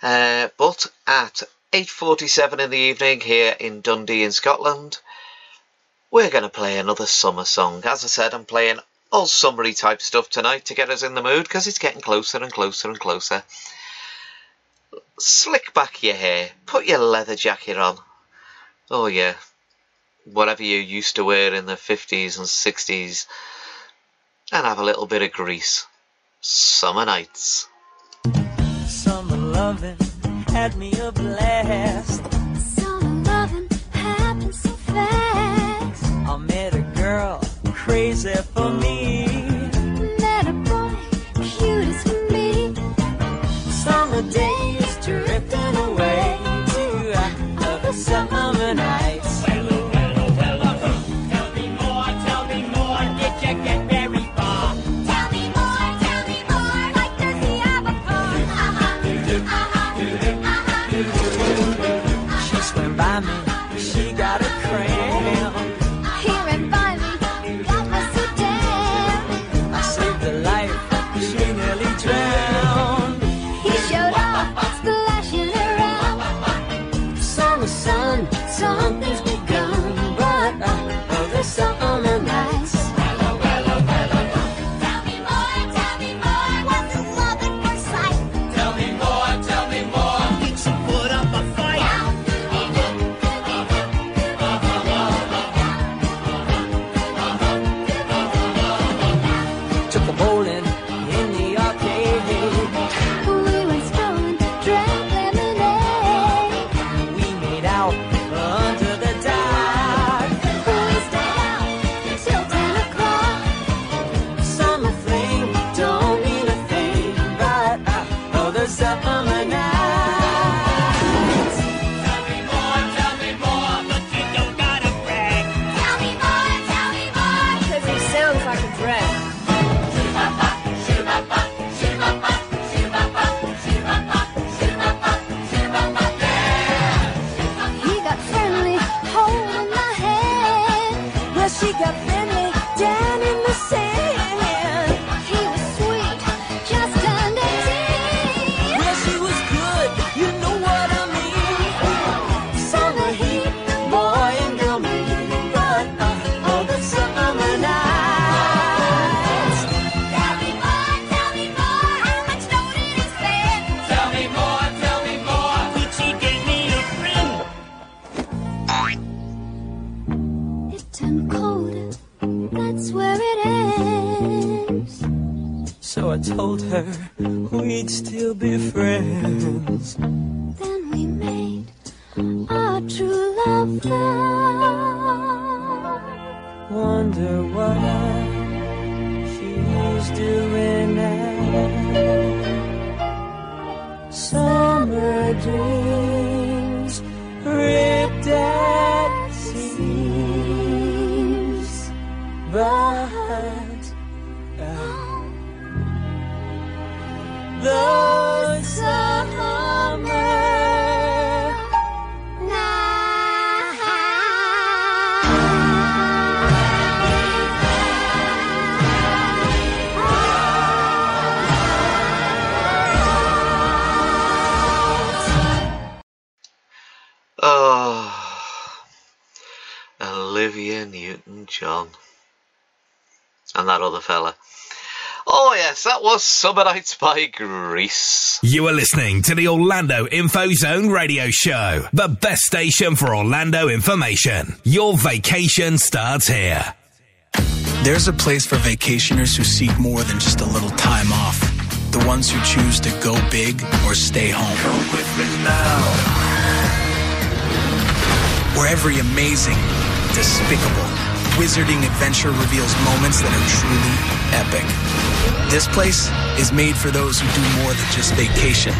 Uh, but at 8.47 in the evening here in Dundee in Scotland, we're going to play another summer song. As I said, I'm playing all summery type stuff tonight to get us in the mood because it's getting closer and closer and closer. Slick back your hair, put your leather jacket on. Oh yeah, whatever you used to wear in the 50s and 60s, and have a little bit of grease. Summer nights. Summer loving had me a blast. Summer loving happens so fast. I met a girl crazy for me. Met a boy cute as can be. Summer days drifting away to other summer nights. That Summer Nights by Grease. You are listening to the Orlando Info Zone radio show, the best station for Orlando information. Your vacation starts here. There's a place for vacationers who seek more than just a little time off. The ones who choose to go big or stay home. Where every amazing, despicable, wizarding adventure reveals moments that are truly epic. This place is made for those who do more than just vacation.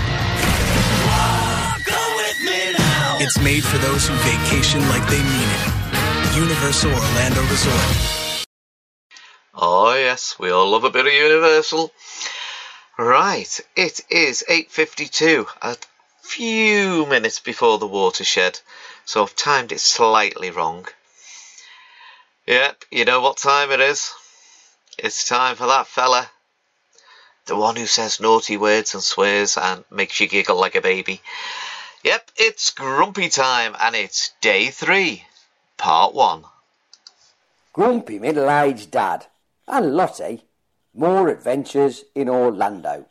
It's made for those who vacation like they mean it. Universal Orlando Resort. Oh yes, we all love a bit of Universal. Right, it is 8.52, a few minutes before the watershed, so I've timed it slightly wrong. Yep, you know what time it is? It's time for that fella. The one who says naughty words and swears and makes you giggle like a baby. Yep, it's grumpy time and it's day three, part one. Grumpy middle aged dad and Lottie, eh? more adventures in Orlando.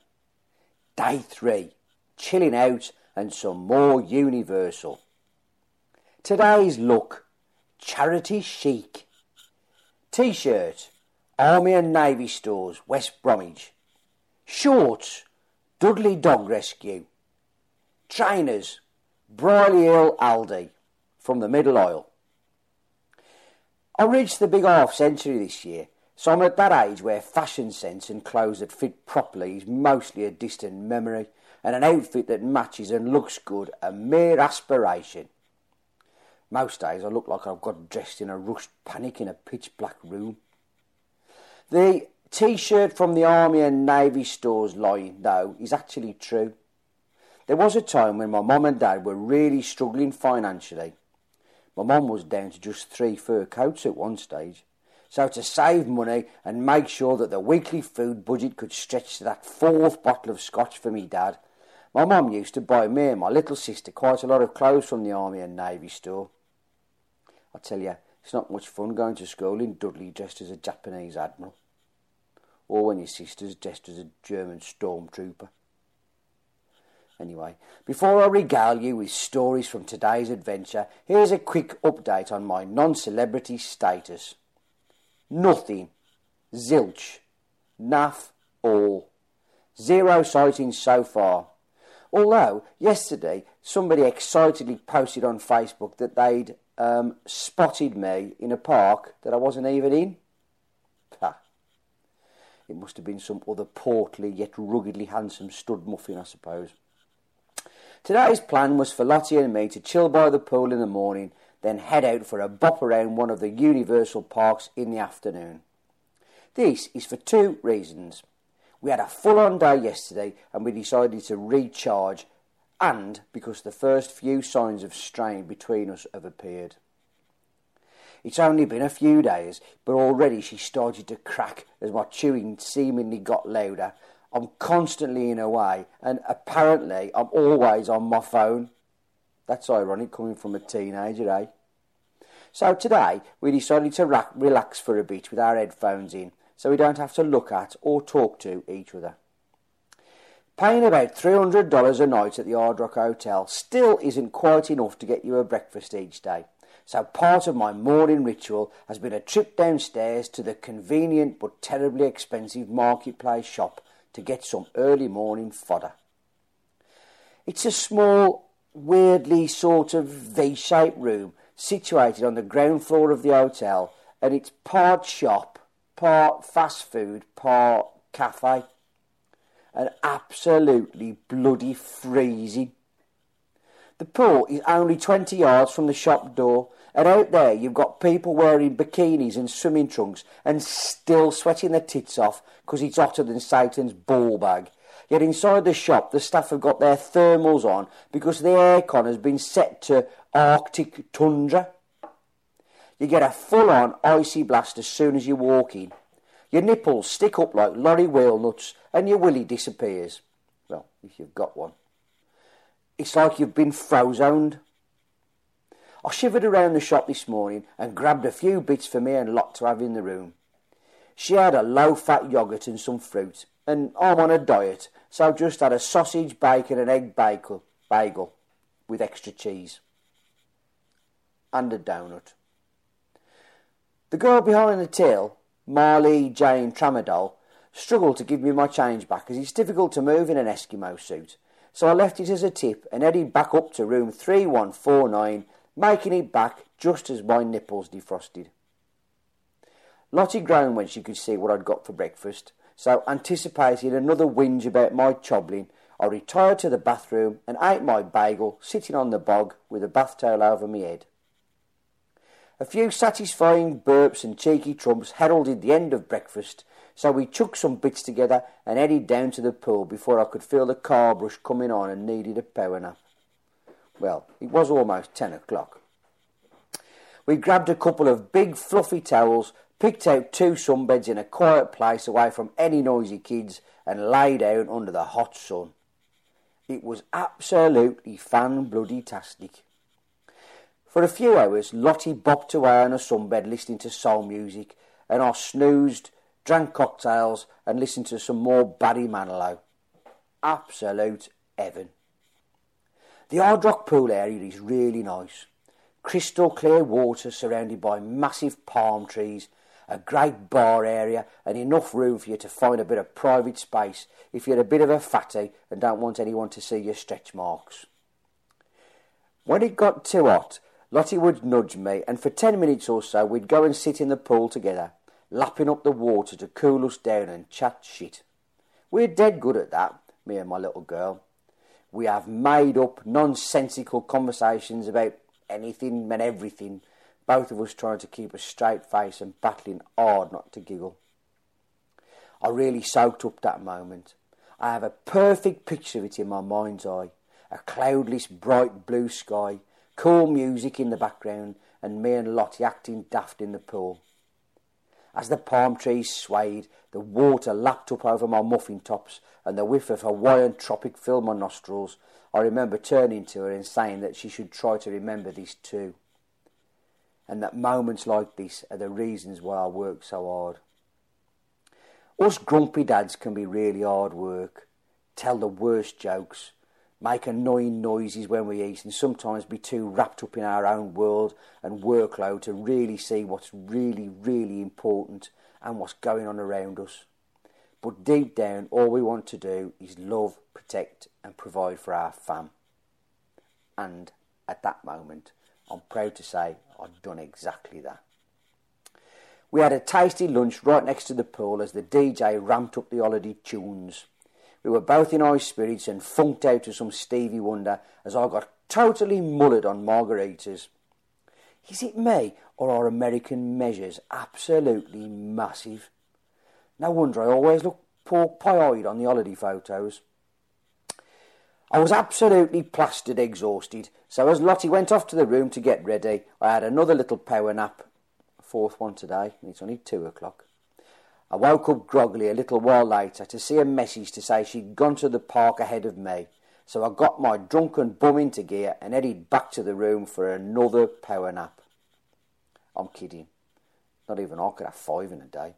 Day three, chilling out and some more Universal. Today's look, charity chic. T shirt, Army and Navy Stores, West Bromwich. Shorts, Dudley Dog Rescue. Trainers, Brierley Hill Aldi, from the Middle Aisle. I reached the big half century this year, so I'm at that age where fashion sense and clothes that fit properly is mostly a distant memory, and an outfit that matches and looks good a mere aspiration. Most days I look like I've got dressed in a rushed panic in a pitch black room. The t shirt from the Army and Navy stores line, though, is actually true. There was a time when my mum and dad were really struggling financially. My mum was down to just three fur coats at one stage. So to save money and make sure that the weekly food budget could stretch to that fourth bottle of scotch for me dad, my mum used to buy me and my little sister quite a lot of clothes from the Army and Navy store. I tell you, it's not much fun going to school in Dudley dressed as a Japanese admiral. Or when your sister's dressed as a German stormtrooper. Anyway, before I regale you with stories from today's adventure, here's a quick update on my non celebrity status. Nothing. Zilch. Naff. All. Zero sightings so far. Although, yesterday, somebody excitedly posted on Facebook that they'd um, spotted me in a park that I wasn't even in. Ha. It must have been some other portly yet ruggedly handsome stud muffin, I suppose. Today's plan was for Lottie and me to chill by the pool in the morning, then head out for a bop around one of the Universal parks in the afternoon. This is for two reasons. We had a full on day yesterday and we decided to recharge, and because the first few signs of strain between us have appeared. It's only been a few days, but already she started to crack as my chewing seemingly got louder. I'm constantly in a way, and apparently I'm always on my phone. That's ironic coming from a teenager, eh? So today we decided to ra- relax for a bit with our headphones in, so we don't have to look at or talk to each other. Paying about $300 a night at the Hard Rock Hotel still isn't quite enough to get you a breakfast each day. So part of my morning ritual has been a trip downstairs to the convenient but terribly expensive marketplace shop to get some early morning fodder. It's a small, weirdly sort of V-shaped room situated on the ground floor of the hotel, and it's part shop, part fast food, part cafe, and absolutely bloody freezing. The pool is only 20 yards from the shop door, and out there you've got people wearing bikinis and swimming trunks and still sweating their tits off because it's hotter than Satan's ball bag. Yet inside the shop, the staff have got their thermals on because the aircon has been set to Arctic tundra. You get a full-on icy blast as soon as you walk in. Your nipples stick up like lorry wheel nuts and your willy disappears. Well, if you've got one. It's like you've been frozoned. I shivered around the shop this morning and grabbed a few bits for me and Lot to have in the room. She had a low-fat yoghurt and some fruit, and I'm on a diet, so I've just had a sausage, bacon and egg bagel, bagel with extra cheese. And a donut. The girl behind the till, Marley Jane Tramadol, struggled to give me my change back as it's difficult to move in an Eskimo suit, so I left it as a tip and headed back up to room 3149, making it back just as my nipples defrosted. Lottie groaned when she could see what I'd got for breakfast, so anticipating another whinge about my chobbling, I retired to the bathroom and ate my bagel sitting on the bog with a bath towel over my head. A few satisfying burps and cheeky trumps heralded the end of breakfast, so we chucked some bits together and headed down to the pool before I could feel the carb rush coming on and needed a power nap. Well, it was almost ten o'clock. We grabbed a couple of big fluffy towels, picked out two sunbeds in a quiet place away from any noisy kids, and lay down under the hot sun. It was absolutely fan bloody tastic. For a few hours, Lottie bopped away on a sunbed listening to soul music, and I snoozed, drank cocktails, and listened to some more Barry Manilow. Absolute heaven. The Hard Rock pool area is really nice. Crystal clear water surrounded by massive palm trees, a great bar area, and enough room for you to find a bit of private space if you're a bit of a fatty and don't want anyone to see your stretch marks. When it got too hot, Lottie would nudge me, and for ten minutes or so we'd go and sit in the pool together, lapping up the water to cool us down and chat shit. We're dead good at that, me and my little girl. We have made up nonsensical conversations about anything and everything, both of us trying to keep a straight face and battling hard not to giggle. I really soaked up that moment. I have a perfect picture of it in my mind's eye. A cloudless, bright blue sky, cool music in the background, and me and Lottie acting daft in the pool. As the palm trees swayed, the water lapped up over my muffin tops, and the whiff of Hawaiian tropic filled my nostrils. I remember turning to her and saying that she should try to remember this too. And that moments like this are the reasons why I work so hard. Us grumpy dads can be really hard work, tell the worst jokes, make annoying noises when we eat, and sometimes be too wrapped up in our own world and workload to really see what's really, really important and what's going on around us. But deep down, all we want to do is love, protect, and provide for our fam. And at that moment, I'm proud to say I've done exactly that. We had a tasty lunch right next to the pool as the DJ ramped up the holiday tunes. We were both in high spirits and funked out to some Stevie Wonder as I got totally mullered on margaritas. Is it me, or are American measures absolutely massive? No wonder I always look pork pie-eyed on the holiday photos. I was absolutely plastered exhausted, so as Lottie went off to the room to get ready, I had another little power nap. Fourth one today, and it's only two o'clock. I woke up groggily a little while later to see a message to say she'd gone to the park ahead of me, so I got my drunken bum into gear and headed back to the room for another power nap. I'm kidding. Not even I could have five in a day.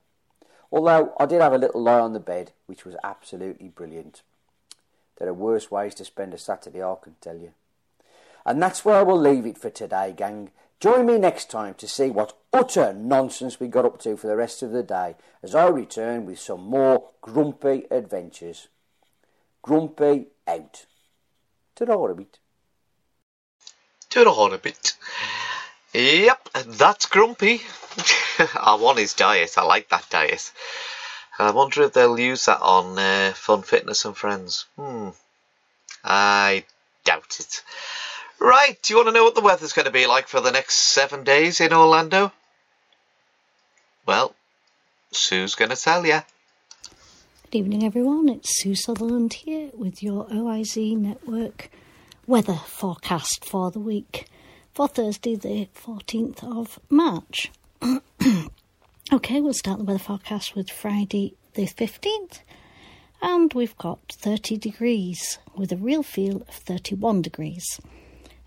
Although I did have a little lie on the bed, which was absolutely brilliant. There are worse ways to spend a Saturday, I can tell you. And that's where we'll leave it for today, gang. Join me next time to see what utter nonsense we got up to for the rest of the day as I return with some more grumpy adventures. Grumpy out. Ta-da a bit. To the bit. Yep, that's Grumpy. I want his diet. I like that diet. I wonder if they'll use that on uh, Fun Fitness and Friends. Hmm. I doubt it. Right, do you want to know what the weather's going to be like for the next seven days in Orlando? Well, Sue's going to tell you. Good evening, everyone. It's Sue Sutherland here with your OIZ Network weather forecast for the week for Thursday, the 14th of March. okay, we'll start the weather forecast with Friday, the 15th, and we've got 30 degrees with a real feel of 31 degrees.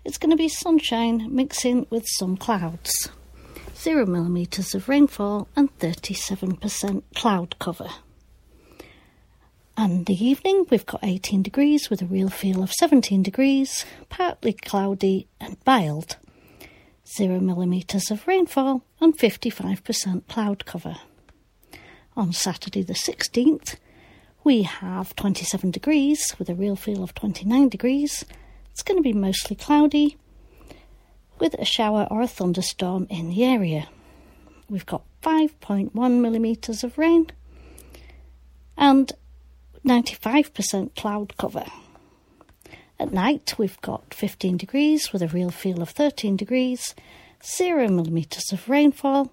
It's going to be sunshine mixing with some clouds. Zero millimetres of rainfall and 37% cloud cover. And the evening, we've got 18 degrees with a real feel of 17 degrees, partly cloudy and mild. Zero millimetres of rainfall and 55% cloud cover. On Saturday, the 16th, we have 27 degrees with a real feel of 29 degrees. It's going to be mostly cloudy with a shower or a thunderstorm in the area. We've got 5.1 millimetres of rain and 95% cloud cover. At night, we've got 15 degrees with a real feel of 13 degrees, 0 millimetres of rainfall,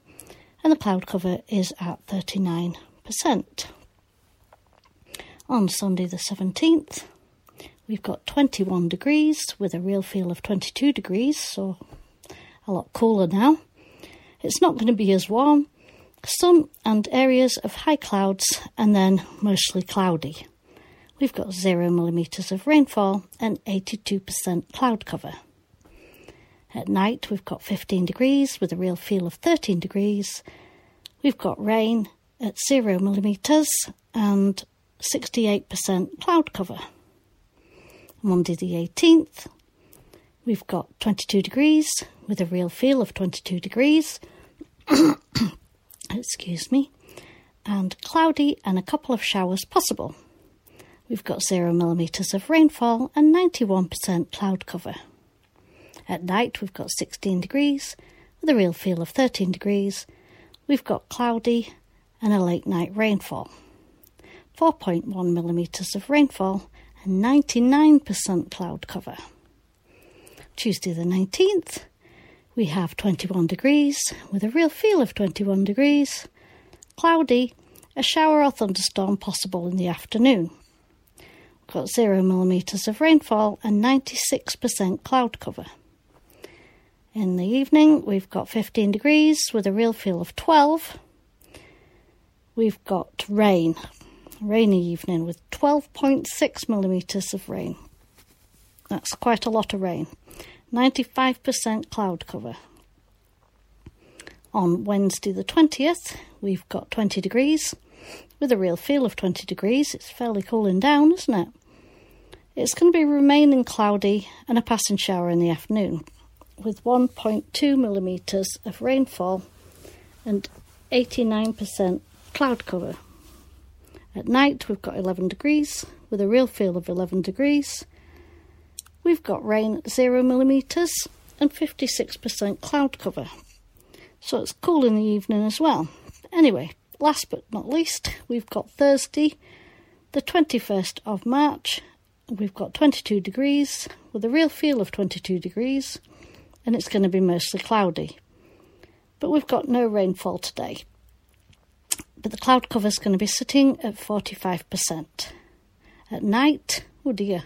and the cloud cover is at 39%. On Sunday, the 17th, we've got 21 degrees with a real feel of 22 degrees, so a lot cooler now. It's not going to be as warm, sun and areas of high clouds, and then mostly cloudy. We've got 0 millimetres of rainfall and 82% cloud cover. At night, we've got 15 degrees with a real feel of 13 degrees. We've got rain at 0 millimetres and 68% cloud cover. Monday, the 18th, we've got 22 degrees with a real feel of 22 degrees. Excuse me. And cloudy and a couple of showers possible. We've got 0 millimetres of rainfall and 91% cloud cover. At night, we've got 16 degrees with a real feel of 13 degrees. We've got cloudy and a late night rainfall. 4.1 millimetres of rainfall and 99% cloud cover. Tuesday the 19th, we have 21 degrees with a real feel of 21 degrees, cloudy, a shower or thunderstorm possible in the afternoon. We've got 0 millimetres of rainfall and 96% cloud cover. In the evening, we've got 15 degrees with a real feel of 12. We've got rain, rainy evening with 12.6 millimetres of rain. That's quite a lot of rain. 95% cloud cover. On Wednesday the 20th, we've got 20 degrees with a real feel of 20 degrees. It's fairly cooling down, isn't it? It's going to be remaining cloudy and a passing shower in the afternoon with 1.2 millimetres of rainfall and 89% cloud cover. At night, we've got 11 degrees with a real feel of 11 degrees. We've got rain at 0 millimetres and 56% cloud cover. So it's cool in the evening as well. Anyway, last but not least, we've got Thursday, the 21st of March. We've got 22 degrees with a real feel of 22 degrees, and it's going to be mostly cloudy. But we've got no rainfall today. But the cloud cover is going to be sitting at 45%. At night, oh dear,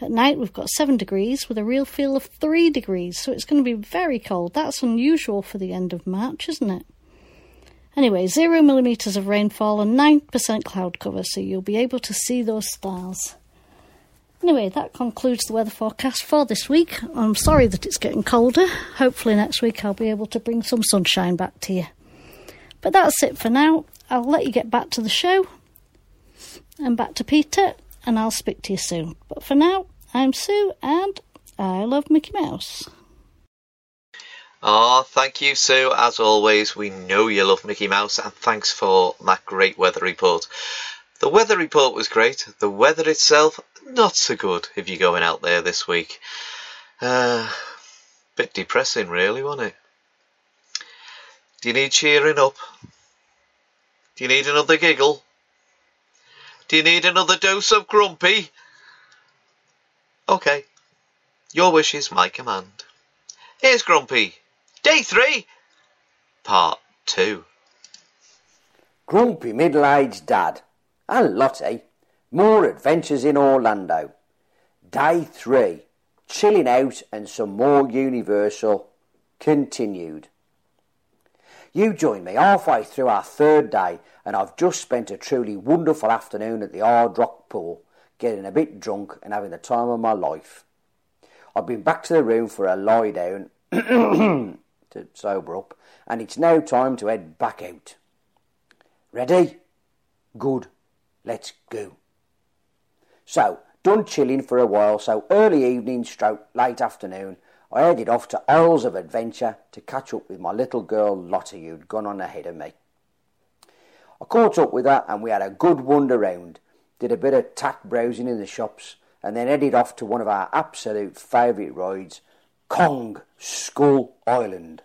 at night we've got 7 degrees with a real feel of 3 degrees, so it's going to be very cold. That's unusual for the end of March, isn't it? Anyway, 0 millimetres of rainfall and 9% cloud cover, so you'll be able to see those stars. Anyway, that concludes the weather forecast for this week. I'm sorry that it's getting colder. Hopefully, next week I'll be able to bring some sunshine back to you. But that's it for now. I'll let you get back to the show and back to Peter, and I'll speak to you soon. But for now, I'm Sue, and I love Mickey Mouse. Oh, thank you, Sue. As always, we know you love Mickey Mouse, and thanks for that great weather report. The weather report was great. The weather itself, not so good if you're going out there this week. Uh, bit depressing, really, wasn't it? Do you need cheering up? Do you need another giggle? Do you need another dose of grumpy? Okay. Your wish is my command. Here's Grumpy. Day three. Part two. Grumpy middle-aged dad and Lottie. Eh? More adventures in Orlando. Day three. Chilling out and some more Universal. Continued. You joined me halfway through our third day, and I've just spent a truly wonderful afternoon at the Hard Rock Pool, getting a bit drunk and having the time of my life. I've been back to the room for a lie down to sober up, and it's now time to head back out. Ready? Good. Let's go. So, done chilling for a while, so early evening stroke late afternoon, I headed off to Isles of Adventure to catch up with my little girl Lottie who'd gone on ahead of me. I caught up with her and we had a good wander round, did a bit of tack browsing in the shops, and then headed off to one of our absolute favourite rides, Kong Skull Island.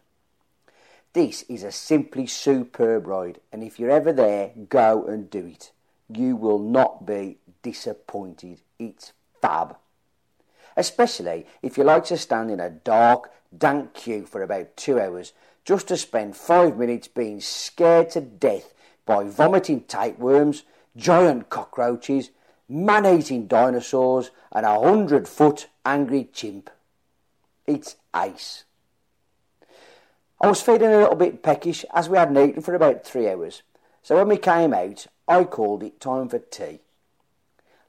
This is a simply superb ride, and if you're ever there, go and do it. You will not be disappointed. It's fab. Especially if you like to stand in a dark, dank queue for about two hours just to spend five minutes being scared to death by vomiting tapeworms, giant cockroaches, man-eating dinosaurs, and a hundred-foot angry chimp. It's ice. I was feeling a little bit peckish as we hadn't eaten for about three hours, so when we came out, I called it time for tea.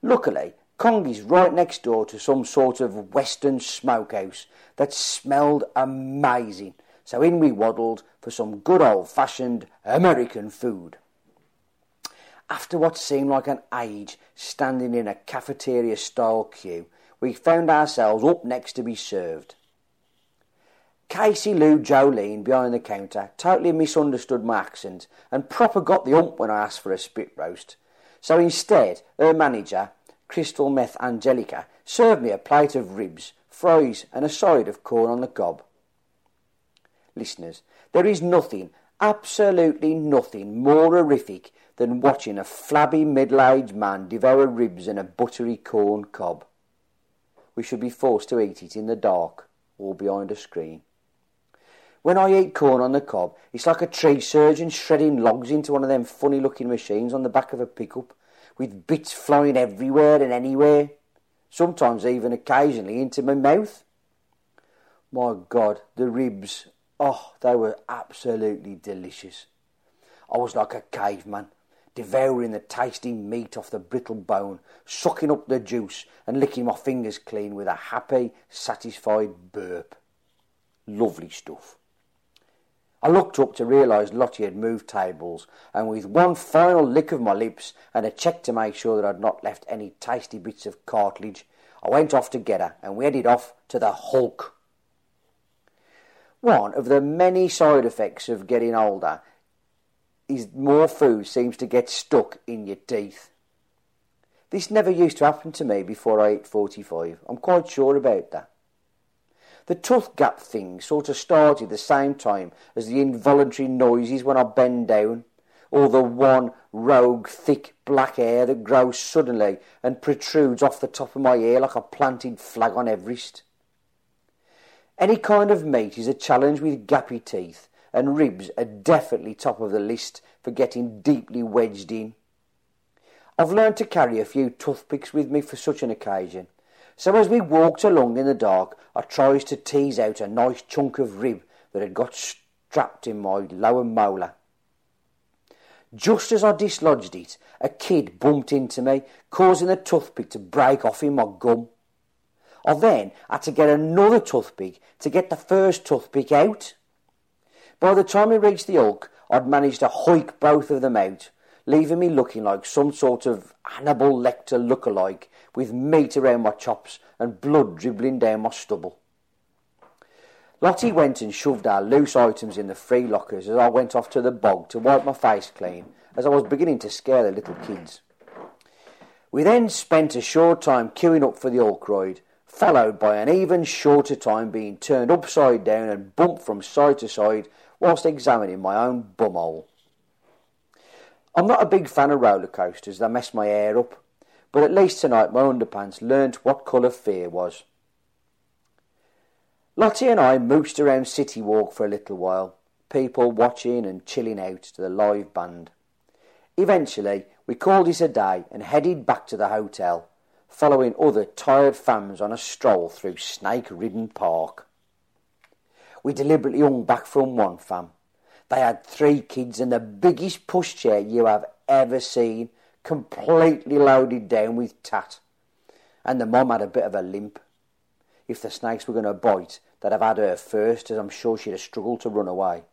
Luckily, Kong is right next door to some sort of western smokehouse that smelled amazing, so in we waddled for some good old-fashioned American food. After what seemed like an age standing in a cafeteria-style queue, we found ourselves up next to be served. Casey Lou Jolene behind the counter totally misunderstood my accent and proper got the ump when I asked for a spit roast. So instead, her manager, Crystal Meth Angelica, served me a plate of ribs, fries, and a side of corn on the cob. Listeners, there is nothing, absolutely nothing more horrific than watching a flabby middle-aged man devour ribs and a buttery corn cob. We should be forced to eat it in the dark or behind a screen. When I eat corn on the cob, it's like a tree surgeon shredding logs into one of them funny looking machines on the back of a pickup, with bits flying everywhere and anywhere, sometimes even occasionally into my mouth. My God, the ribs, oh, they were absolutely delicious. I was like a caveman, devouring the tasty meat off the brittle bone, sucking up the juice and licking my fingers clean with a happy, satisfied burp. Lovely stuff. I looked up to realise Lottie had moved tables, and with one final lick of my lips and a check to make sure that I'd not left any tasty bits of cartilage, I went off to get her, and we headed off to the Hulk. One of the many side effects of getting older is more food seems to get stuck in your teeth. This never used to happen to me before I ate 45. I'm quite sure about that. The tooth gap thing sort of started the same time as the involuntary noises when I bend down, or the one rogue thick black hair that grows suddenly and protrudes off the top of my ear like a planted flag on Everest. Any kind of meat is a challenge with gappy teeth, and ribs are definitely top of the list for getting deeply wedged in. I've learned to carry a few toothpicks with me for such an occasion, so as we walked along in the dark, I tries to tease out a nice chunk of rib that had got strapped in my lower molar. Just as I dislodged it, a kid bumped into me, causing the toothpick to break off in my gum. I then had to get another toothpick to get the first toothpick out. By the time we reached the hulk, I'd managed to hoik both of them out, leaving me looking like some sort of Hannibal Lecter look-alike with meat around my chops and blood dribbling down my stubble. Lottie went and shoved our loose items in the free lockers as I went off to the bog to wipe my face clean, as I was beginning to scare the little kids. We then spent a short time queuing up for the Hulk ride, followed by an even shorter time being turned upside down and bumped from side to side whilst examining my own bumhole. I'm not a big fan of roller coasters, they mess my hair up, but at least tonight my underpants learnt what colour fear was. Lottie and I moosed around City Walk for a little while, people watching and chilling out to the live band. Eventually, we called it a day and headed back to the hotel, following other tired fams on a stroll through snake ridden park. We deliberately hung back from one fam. They had three kids and the biggest pushchair you have ever seen, completely loaded down with tat. And the mum had a bit of a limp. If the snakes were going to bite, they'd have had her first, as I'm sure she'd have struggled to run away.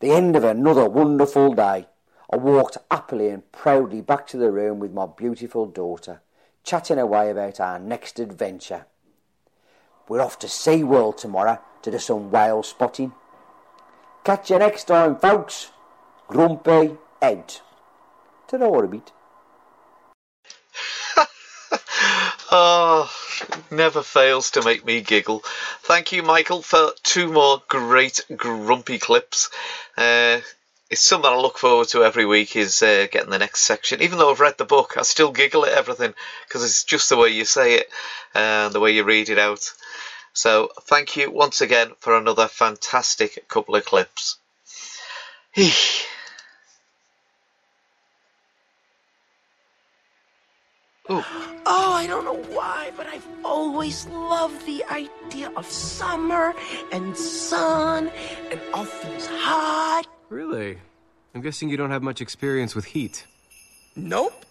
The end of another wonderful day. I walked happily and proudly back to the room with my beautiful daughter, chatting away about our next adventure. We're off to SeaWorld tomorrow to do some whale spotting. Catch you next time, folks. Grumpy out. To the orbit. Oh, never fails to make me giggle. Thank you, Michael, for two more great grumpy clips. Uh, it's something I look forward to every week is uh, getting the next section. Even though I've read the book, I still giggle at everything because it's just the way you say it and the way you read it out. So thank you once again for another fantastic couple of clips. Oh, I don't know why, but I've always loved the idea of summer and sun and all things hot. Really? I'm guessing you don't have much experience with heat. Nope.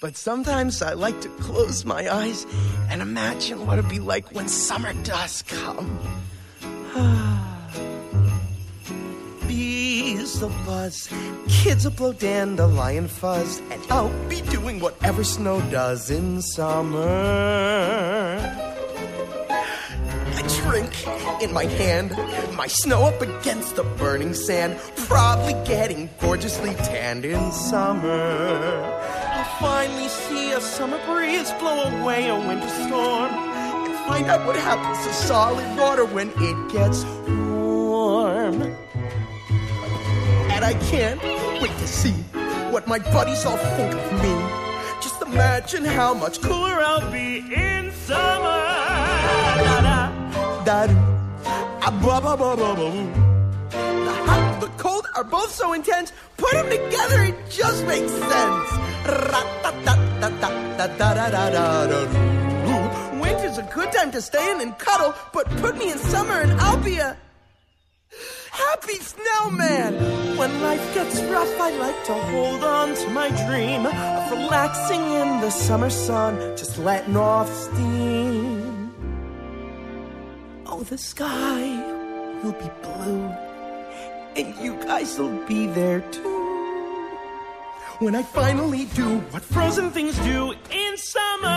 But sometimes I like to close my eyes and imagine what it'd be like when summer does come. Bees will buzz, kids will blow dandelion fuzz, and I'll be doing whatever snow does in summer. A drink in my hand, my snow up against the burning sand, probably getting gorgeously tanned in summer. Finally see a summer breeze blow away a winter storm and find out what happens to solid water when it gets warm. And I can't wait to see what my buddies all think of me. Just imagine how much cooler I'll be in summer. Ah. The hot and the cold are both so intense. Put them together, it just makes sense. Winter's a good time to stay in and cuddle, but put me in summer and I'll be a happy snowman. When life gets rough, I like to hold on to my dream of relaxing in the summer sun, just letting off steam. Oh, the sky will be blue, and you guys will be there too. When I finally do what frozen things do in summer.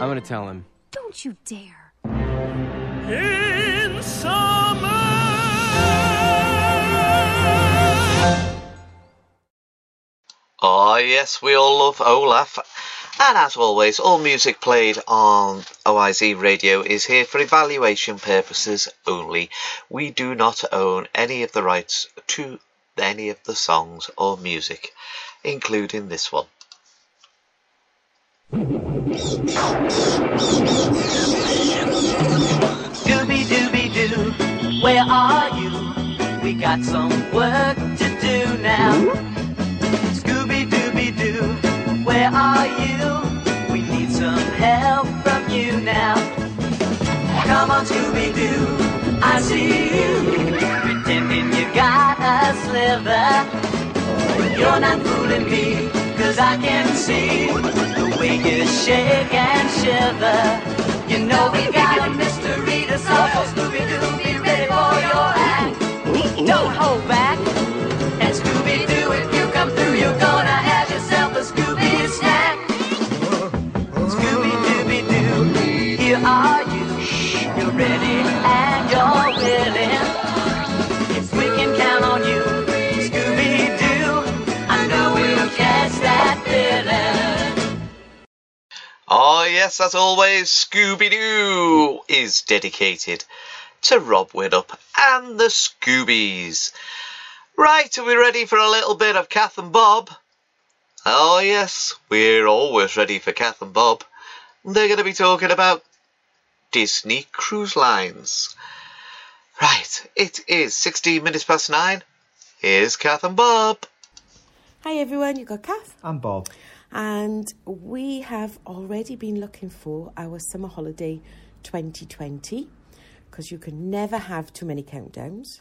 I'm gonna tell him. Don't you dare. In summer. Oh, yes, we all love Olaf. And as always, all music played on OIZ radio is here for evaluation purposes only. We do not own any of the rights to any of the songs or music, including this one. Dooby dooby doo, where are you? We got some work to do now. Scooby dooby doo, where are you? We need some help from you now. Come on, Scooby Doo, I see you. You're not fooling me, cause I can see the way you shake and shiver. You know we got a mystery to solve, so Scooby Doo, be ready for your act. Don't hold back. Yes, as always, Scooby Doo is dedicated to Rob Winup and the Scoobies. Right, are we ready for a little bit of Kath and Bob? Oh, yes, we're always ready for Kath and Bob. They're going to be talking about Disney Cruise Lines. Right, it is 16 minutes past nine. Here's Kath and Bob. Hi everyone, you got Kath. And Bob. And we have already been looking for our summer holiday 2020 because you can never have too many countdowns.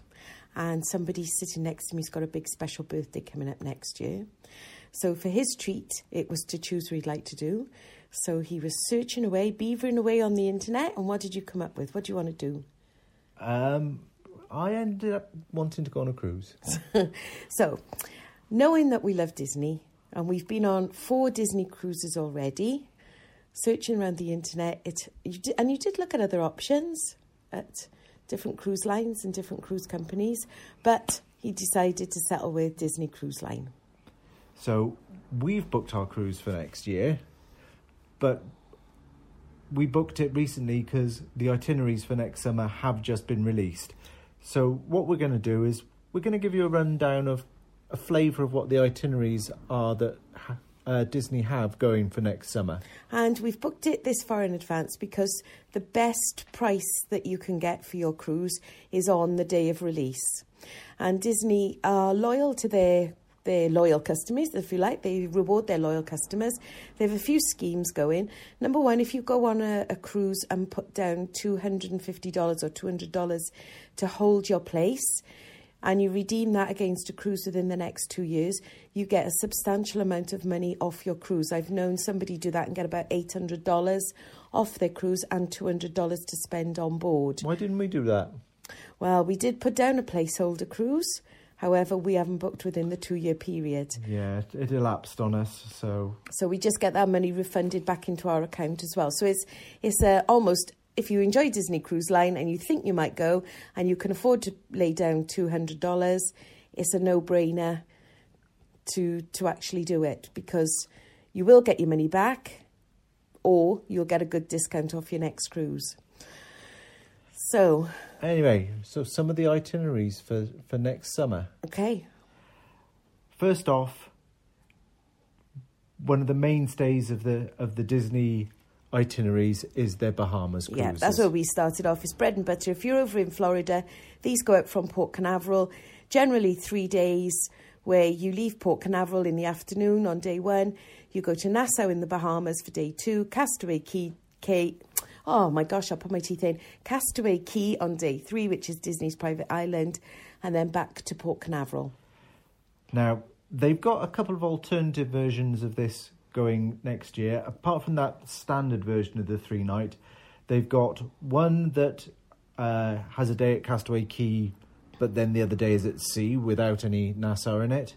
And somebody sitting next to me's got a big special birthday coming up next year. So for his treat, it was to choose what he'd like to do. So he was searching away, beavering away on the internet. And what did you come up with? What do you want to do? Um, I ended up wanting to go on a cruise. so, knowing that we love Disney, and we've been on four Disney cruises already, searching around the internet, it you did, and you did look at other options at different cruise lines and different cruise companies, but he decided to settle with Disney Cruise Line. So we've booked our cruise for next year, but we booked it recently because the itineraries for next summer have just been released. So what we're going to do is we're going to give you a rundown of a flavour of what the itineraries are that ha- uh, Disney have going for next summer. And we've booked it this far in advance because the best price that you can get for your cruise is on the day of release. And Disney are loyal to their their loyal customers, if you like. They reward their loyal customers. They have a few schemes going. Number one, if you go on a, a cruise and put down $250 or $200 to hold your place, and you redeem that against a cruise within the next two years, you get a substantial amount of money off your cruise. I've known somebody do that and get about $800 off their cruise and $200 to spend on board. Why didn't we do that? Well, we did put down a placeholder cruise. However, we haven't booked within the two year period. Yeah, it, elapsed on us, so So we just get that money refunded back into our account as well. So it's it's uh, almost if you enjoy Disney Cruise Line and you think you might go and you can afford to lay down two hundred dollars, it's a no brainer to to actually do it because you will get your money back, or you'll get a good discount off your next cruise. So Anyway, so some of the itineraries for, for next summer. okay, First off, one of the mainstays of the of the Disney itineraries is their Bahamas cruises. Yeah, that's where we started off. It's bread and butter. If you're over in Florida, these go out from Port Canaveral, generally three days, where you leave Port Canaveral in the afternoon on day one. You go to Nassau in the Bahamas for day two, Castaway Cay, Key oh my gosh, I'll put my teeth in, Castaway Cay on day three, which is Disney's private island, and then back to Port Canaveral. Now, they've got a couple of alternative versions of this going next year. Apart from that standard version of the three night, they've got one that uh, has a day at Castaway Cay, but then the other day is at sea without any Nassau in it.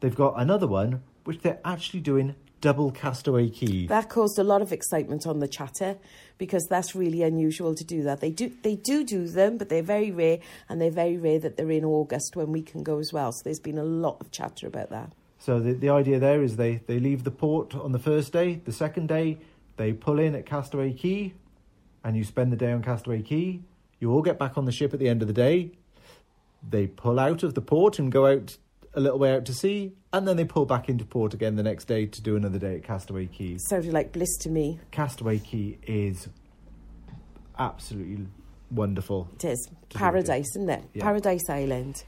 They've got another one which they're actually doing double Castaway Cay. That caused a lot of excitement on the chatter because that's really unusual to do that. They do they do do them, but they're very rare, and they're very rare that they're in August when we can go as well. So there's been a lot of chatter about that. So the the idea there is they they leave the port on the first day. The second day they pull in at Castaway Cay, and you spend the day on Castaway Cay. You all get back on the ship at the end of the day. They pull out of the port and go out a little way out to sea, and then they pull back into port again the next day to do another day at Castaway Cay. Sounded like bliss to me. Castaway Cay is absolutely wonderful. It is paradise, isn't it? Yeah. Paradise Island.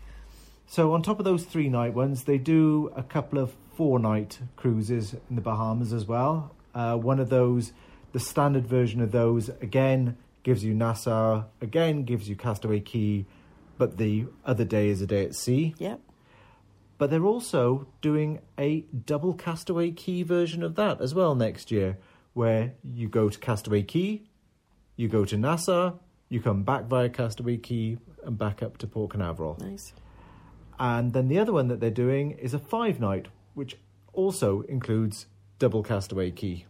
So on top of those three night ones, they do a couple of four night cruises in the Bahamas as well. Uh, one of those, the standard version of those, again gives you Nassau, again gives you Castaway Cay, but the other day is a day at sea. Yep. But they're also doing a double Castaway Cay version of that as well next year, where you go to Castaway Cay, you go to Nassau, you come back via Castaway Cay and back up to Port Canaveral. Nice. And then the other one that they're doing is a five night, which also includes double Castaway Cay.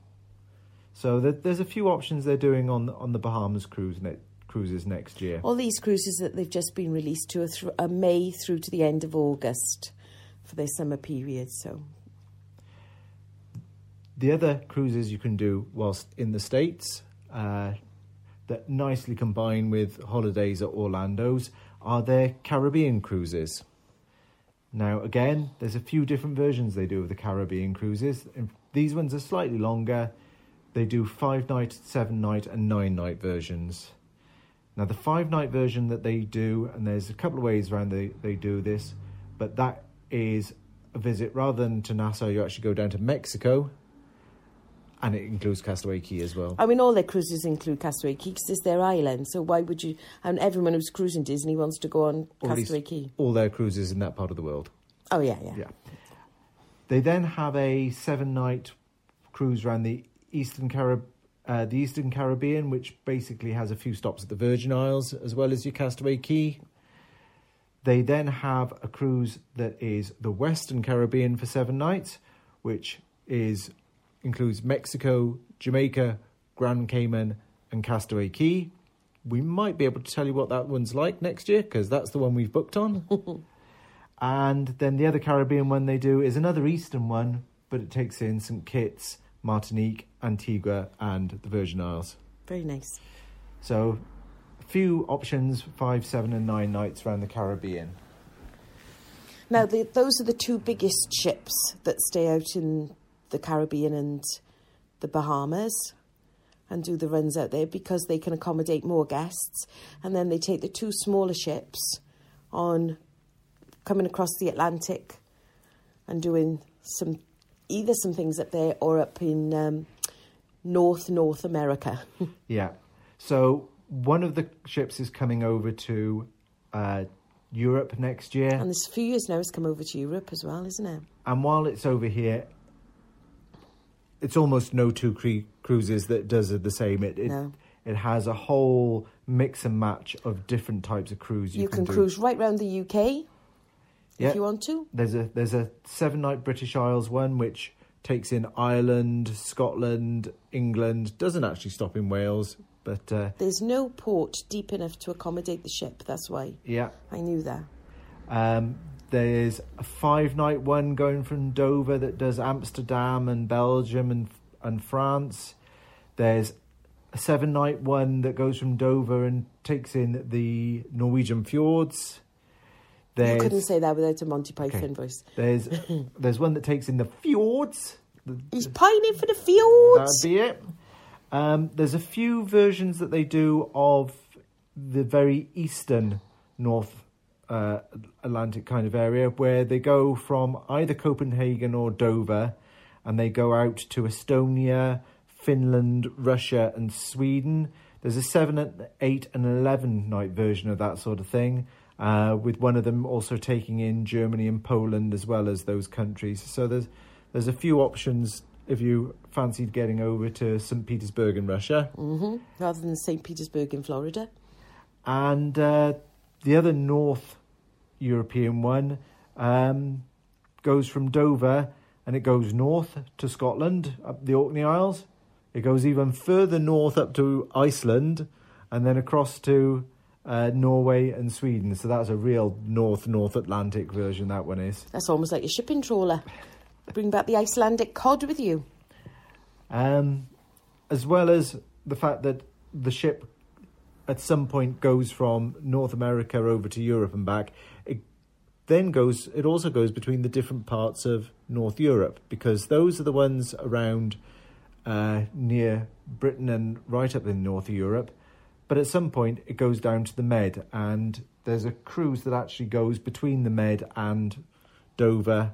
So there's a few options they're doing on on the Bahamas cruise ne- cruises next year. All these cruises that they've just been released to are, through, are May through to the end of August for their summer period. So The other cruises you can do whilst in the States uh, that nicely combine with holidays at Orlando's are their Caribbean cruises. Now, again, there's a few different versions they do of the Caribbean cruises. These ones are slightly longer. They do five night, seven night, and nine night versions. Now, the five night version that they do, and there's a couple of ways around they, they do this, but that is a visit rather than to Nassau, you actually go down to Mexico, and it includes Castaway Cay as well. I mean, all their cruises include Castaway Cay because it's their island. So why would you? And everyone who's cruising Disney wants to go on Or at least Castaway Cay. All their cruises in that part of the world. Oh yeah, yeah. Yeah. They then have a seven night cruise around the Eastern Carib- uh, the Eastern Caribbean, which basically has a few stops at the Virgin Isles as well as your Castaway Cay. They then have a cruise that is the Western Caribbean for seven nights, which is includes Mexico, Jamaica, Grand Cayman, and Castaway Cay. We might be able to tell you what that one's like next year because that's the one we've booked on. and then the other Caribbean one they do is another Eastern one, but it takes in St. Kitts, Martinique, Antigua, and the Virgin Isles. Very nice. So, a few options five, seven, and nine nights around the Caribbean. Now, the, those are the two biggest ships that stay out in the Caribbean and the Bahamas and do the runs out there because they can accommodate more guests. And then they take the two smaller ships on coming across the Atlantic and doing some either some things up there or up in um, North North America. Yeah. So, one of the ships is coming over to uh, Europe next year. and there's a few years now it's come over to Europe as well, isn't it? And while it's over here, it's almost no two cre- cruises that does it the same. It it, No. it has a whole mix and match of different types of cruise you, You, can, do. cruise right round the UK Yeah. if you want to. There's a there's a seven night British Isles one which takes in Ireland, Scotland, England. Doesn't actually stop in Wales, but uh, There's no port deep enough to accommodate the ship. That's why yeah. I knew that. Um, there's a five night one going from Dover that does Amsterdam and Belgium and and France. There's a seven night one that goes from Dover and takes in the Norwegian fjords. There's, You couldn't say that without a Monty Python Okay. voice. There's there's one that takes in the fjords. He's pining for the fjords. That'd be it. Um, there's a few versions that they do of the very eastern North uh, Atlantic kind of area where they go from either Copenhagen or Dover and they go out to Estonia, Finland, Russia, and Sweden. There's a 7, 8, and 11 night version of that sort of thing. Uh, with one of them also taking in Germany and Poland as well as those countries. So there's there's a few options if you fancied getting over to St. Petersburg in Russia. hmm Rather than St. Petersburg in Florida. And uh, the other North European one um, goes from Dover and it goes north to Scotland, up the Orkney Isles. It goes even further north up to Iceland and then across to uh, Norway and Sweden. So that's a real North North Atlantic version, that one is. That's almost like a shipping trawler. Bring back the Icelandic cod with you. Um, as well as the fact that the ship at some point goes from North America over to Europe and back. Then goes. It also goes between the different parts of North Europe because those are the ones around uh, near Britain and right up in North Europe. But at some point, it goes down to the Med, and there's a cruise that actually goes between the Med and Dover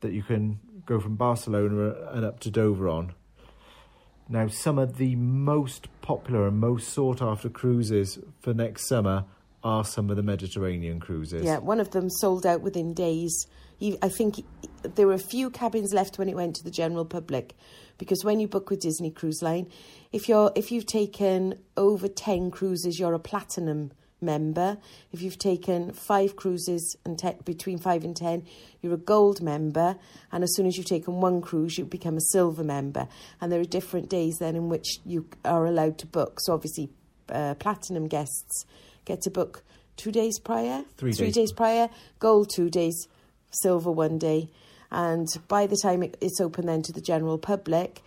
that you can go from Barcelona and up to Dover on. Now, some of the most popular and most sought after cruises for next summer are some of the Mediterranean cruises. Yeah, one of them sold out within days. I think there were a few cabins left when it went to the general public, because when you book with Disney Cruise Line, if you're if you've taken over ten cruises, you're a platinum member. If you've taken five cruises and te- between five and ten, you're a gold member. And as soon as you've taken one cruise, you become a silver member. And there are different days then in which you are allowed to book. So obviously, uh, platinum guests get to book two days prior, Three three days. days prior, gold two days, silver one day. And by the time it, it's open then to the general public,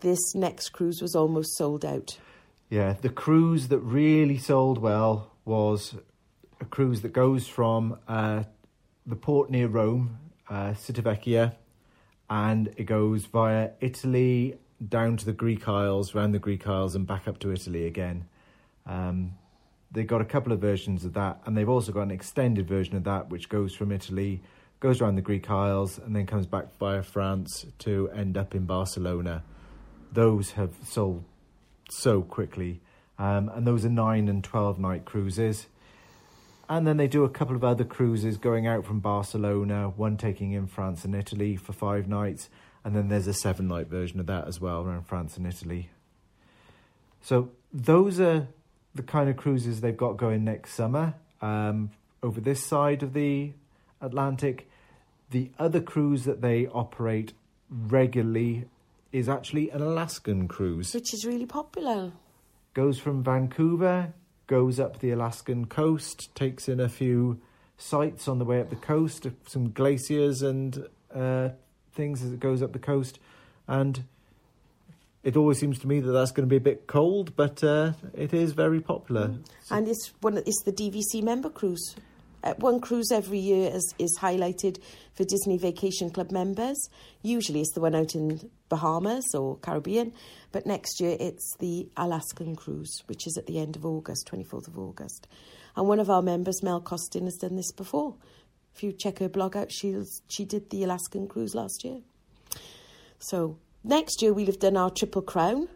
this next cruise was almost sold out. Yeah, the cruise that really sold well was a cruise that goes from uh, the port near Rome, uh, Civitavecchia, and it goes via Italy down to the Greek Isles, round the Greek Isles, and back up to Italy again. Um, they've got a couple of versions of that, and they've also got an extended version of that, which goes from Italy, goes around the Greek Isles, and then comes back via France to end up in Barcelona. Those have sold so quickly, um, and those are nine and twelve night cruises. And then they do a couple of other cruises going out from Barcelona, one taking in France and Italy for five nights, and then there's a seven night version of that as well around France and Italy. So those are the kind of cruises they've got going next summer um, over this side of the Atlantic. The other cruise that they operate regularly is actually an Alaskan cruise. Which is really popular. Goes from Vancouver, goes up the Alaskan coast, takes in a few sights on the way up the coast, some glaciers and uh, things as it goes up the coast, and it always seems to me that that's going to be a bit cold, but uh, it is very popular. And it's one. It's the DVC member cruise. Uh, one cruise every year is, is highlighted for Disney Vacation Club members. Usually it's the one out in Bahamas or Caribbean, but next year it's the Alaskan cruise, which is at the end of August, 24th of August. And one of our members, Mel Costin, has done this before. If you check her blog out, she, she did the Alaskan cruise last year. So next year we'll have done our Triple Crown.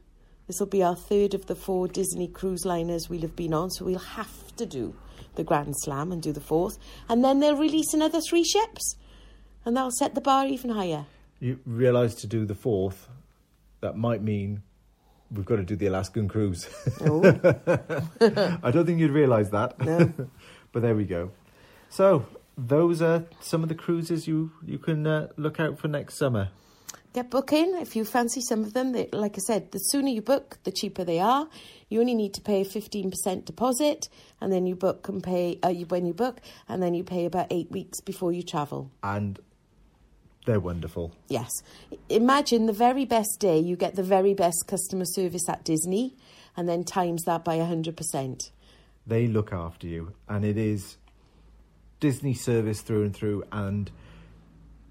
This will be our third of the four Disney cruise liners we'll have been on, so we'll have to do the Grand Slam and do the fourth. And then they'll release another three ships, and that'll set the bar even higher. You realise to do the fourth, that might mean we've got to do the Alaskan cruise. Oh. I don't think you'd realise that. No. but there we go. So those are some of the cruises you you can uh, look out for next summer. Get booking if you fancy some of them. They, like I said, the sooner you book, the cheaper they are. You only need to pay a fifteen percent deposit, and then you book and pay uh, you, when you book, and then you pay about eight weeks before you travel. And they're wonderful. Yes. Imagine the very best day, you get the very best customer service at Disney, and then times that by 100%. They look after you, and it is Disney service through and through, and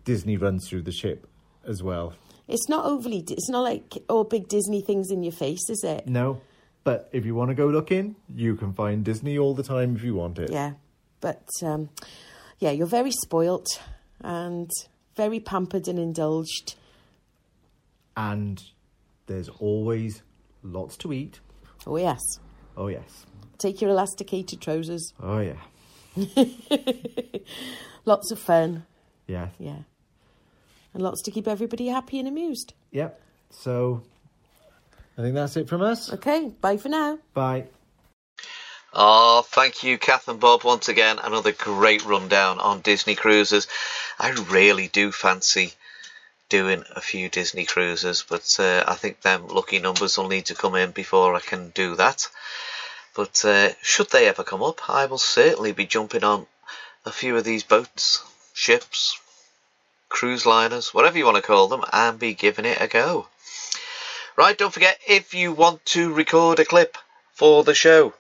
Disney runs through the ship as well. It's not overly, it's not like all big Disney things in your face, is it? No, but if you want to go looking, you can find Disney all the time if you want it. Yeah. But um, yeah, you're very spoilt and very pampered and indulged. And there's always lots to eat. Oh, yes. Oh, yes. Take your elasticated trousers. Oh, yeah. Lots of fun. Yeah. Yeah. And lots to keep everybody happy and amused. Yep. So I think that's it from us. Okay, bye for now. Bye. Oh, thank you, Kath and Bob, once again. Another great rundown on Disney cruises. I really do fancy doing a few Disney cruises, but uh, I think them lucky numbers will need to come in before I can do that. But uh, should they ever come up, I will certainly be jumping on a few of these boats, ships, cruise liners, whatever you want to call them, and be giving it a go. Right, don't forget if you want to record a clip for the show,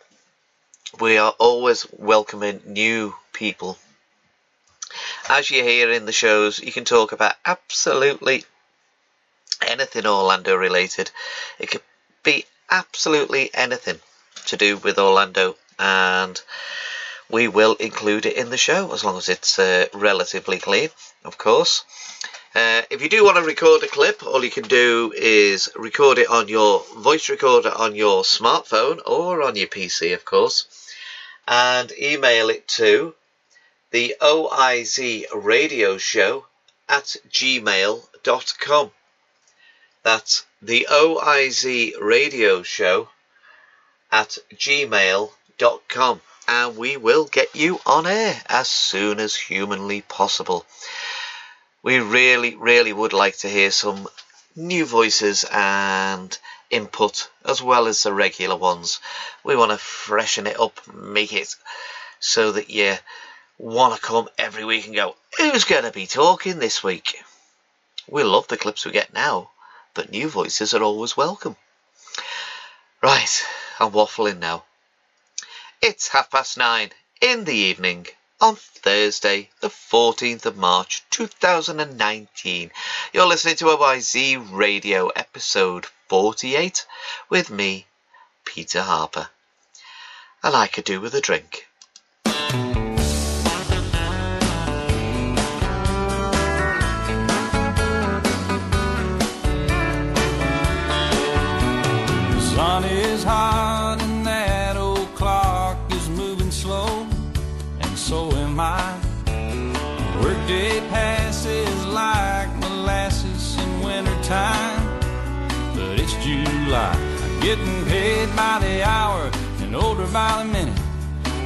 we are always welcoming new people. As you hear in the shows, you can talk about absolutely anything Orlando related. It could be absolutely anything to do with Orlando, and we will include it in the show as long as it's uh, relatively clean, of course. Uh, if you do want to record a clip, all you can do is record it on your voice recorder on your smartphone or on your PC, of course, and email it to the OIZ radio show at gmail.com. That's the OIZ radio show at gmail.com and we will get you on air as soon as humanly possible. We really, really would like to hear some new voices and input as well as the regular ones. We want to freshen it up, make it so that you want to come every week and go, who's going to be talking this week? We love the clips we get now, but new voices are always welcome. Right, I'm waffling now. It's half past nine in the evening on Thursday, the 14th of March 2019. You're listening to OIZ Radio episode 48 with me, Peter Harper. And I could do with a drink. So am I. Workday passes like molasses in wintertime, but it's July. I'm getting paid by the hour and older by the minute.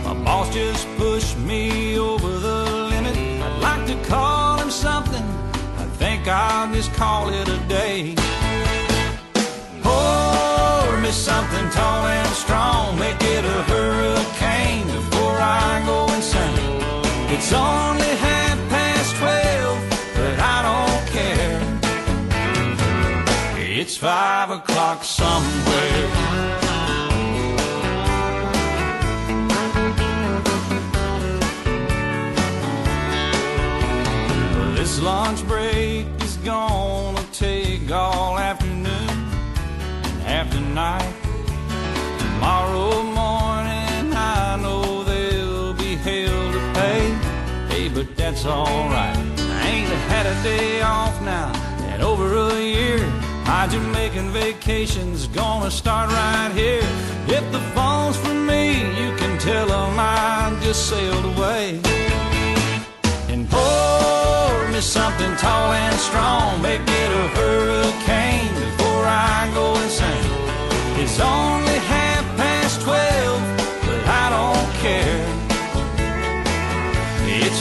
My boss just pushed me over the limit. I'd like to call him something. I think I'll just call it a day. Pour me something tall and strong, make it a hurricane It's only half past twelve, but I don't care. It's five o'clock somewhere. This lunch break is gonna take all afternoon and half the night. That's alright. I ain't had a day off now in over a year. My Jamaican vacation's gonna start right here. If the phone's for me, you can tell 'em I just sailed away. And pour me something tall and strong, make it a hurricane before I go insane. It's only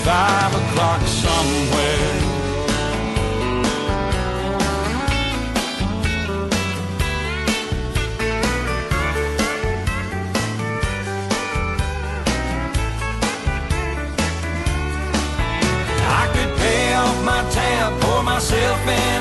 five o'clock somewhere. I could pay off my tab, pour myself in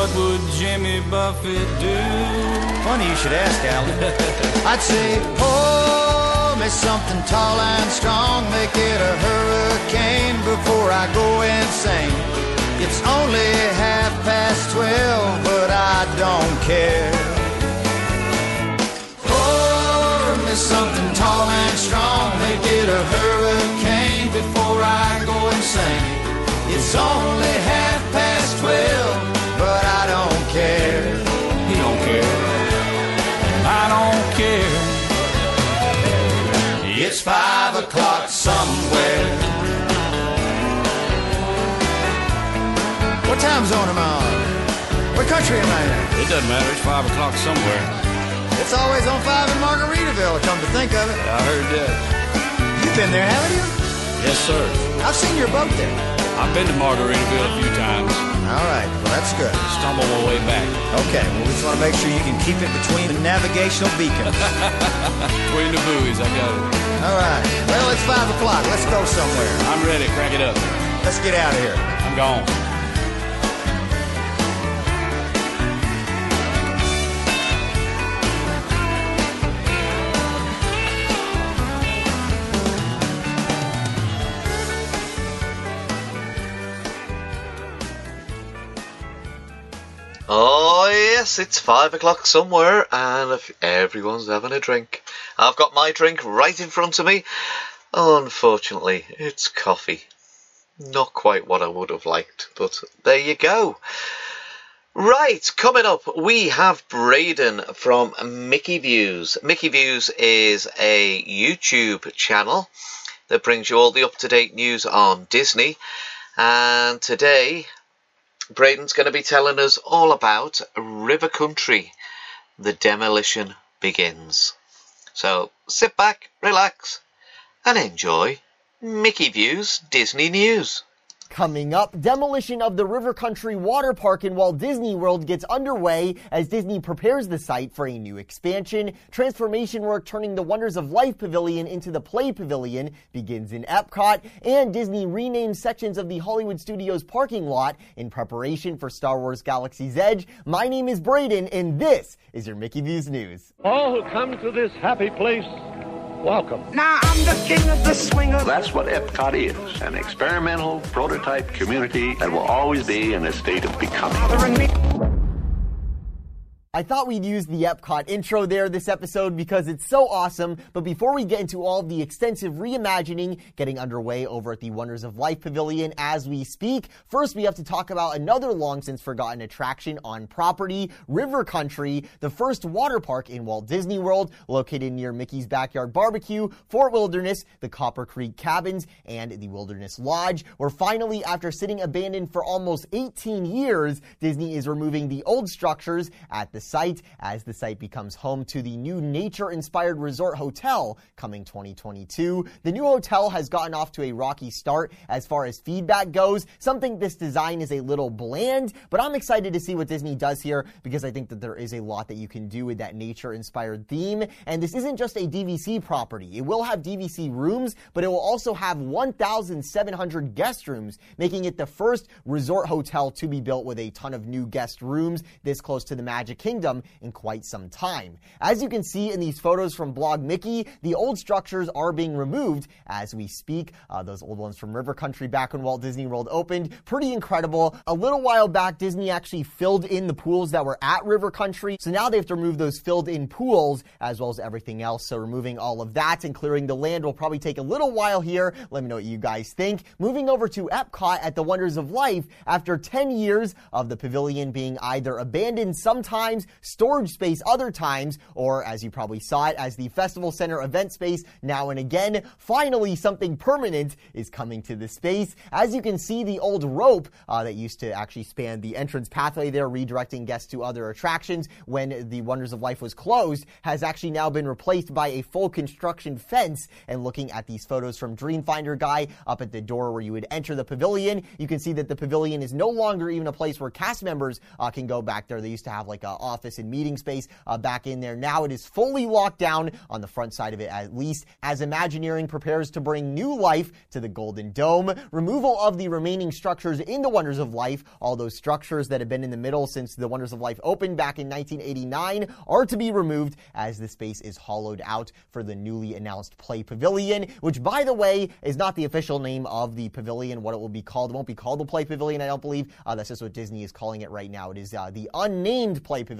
what would Jimmy Buffett do? Funny you should ask, Alan. I'd say, pour me something tall and strong, make it a hurricane before I go insane. It's only half past twelve, but I don't care. Pour me something tall and strong, make it a hurricane before I go insane. It's only half time zone am I on? What country am I in? It doesn't matter. It's five o'clock somewhere. It's always on five in Margaritaville, come to think of it. I heard that. You've been there, haven't you? Yes, sir. I've seen your boat there. I've been to Margaritaville a few times. All right, well, that's good. Stumble my way back. Okay, well, we just want to make sure you can keep it between the navigational beacons. Between the buoys, I got it. All right, well, it's five o'clock. Let's go somewhere. I'm ready. Crack it up. Let's get out of here. I'm gone. Oh, yes, it's five o'clock somewhere, and everyone's having a drink. I've got my drink right in front of me. Unfortunately, it's coffee. Not quite what I would have liked, but there you go. Right, coming up, we have Braden from Mickey Views. Mickey Views is a YouTube channel that brings you all the up to date news on Disney. And today, Braden's going to be telling us all about River Country. The demolition begins. So sit back, relax, and enjoy Mickey Views Disney News. Coming up, demolition of the River Country Water Park in Walt Disney World gets underway as Disney prepares the site for a new expansion. Transformation work turning the Wonders of Life Pavilion into the Play Pavilion begins in Epcot, and Disney renames sections of the Hollywood Studios parking lot in preparation for Star Wars Galaxy's Edge. My name is Braden, and this is your Mickey Views News. All who come to this happy place, welcome. Now I'm the king of the swingers. That's what Epcot is an experimental prototype community that will always be in a state of becoming. I thought we'd use the Epcot intro there this episode because it's so awesome. But before we get into all the extensive reimagining getting underway over at the Wonders of Life Pavilion as we speak, first we have to talk about another long since forgotten attraction on property, River Country, the first water park in Walt Disney World, located near Mickey's Backyard Barbecue, Fort Wilderness, the Copper Creek Cabins, and the Wilderness Lodge, where finally, after sitting abandoned for almost 18 years, Disney is removing the old structures at the site as the site becomes home to the new nature inspired resort hotel coming 2022. The new hotel has gotten off to a rocky start as far as feedback goes. Some think this design is a little bland, but I'm excited to see what Disney does here because I think that there is a lot that you can do with that nature inspired theme. And this isn't just a DVC property. It will have DVC rooms, but it will also have 1,700 guest rooms, making it the first resort hotel to be built with a ton of new guest rooms this close to the Magic Kingdom in quite some time. As you can see in these photos from Blog Mickey, the old structures are being removed as we speak. Uh, those old ones from River Country back when Walt Disney World opened. Pretty incredible. A little while back, Disney actually filled in the pools that were at River Country. So now they have to remove those filled in pools as well as everything else. So removing all of that and clearing the land will probably take a little while here. Let me know what you guys think. Moving over to Epcot at the Wonders of Life, after 10 years of the pavilion being either abandoned sometimes, storage space other times, or as you probably saw it as the Festival Center event space now and again, finally something permanent is coming to the space. As you can see, the old rope uh, that used to actually span the entrance pathway there, redirecting guests to other attractions when the Wonders of Life was closed, has actually now been replaced by a full construction fence. And looking at these photos from Dreamfinder Guy up at the door where you would enter the pavilion, you can see that the pavilion is no longer even a place where cast members uh, can go back there. They used to have like an office and meeting space uh, back in there. Now it is fully locked down on the front side of it, at least, as Imagineering prepares to bring new life to the Golden Dome. Removal of the remaining structures in the Wonders of Life, all those structures that have been in the middle since the Wonders of Life opened back in 1989, are to be removed as the space is hollowed out for the newly announced Play Pavilion, which, by the way, is not the official name of the pavilion, what it will be called. It won't be called the Play Pavilion, I don't believe. Uh, that's just what Disney is calling it right now. It is uh, the unnamed Play Pavilion,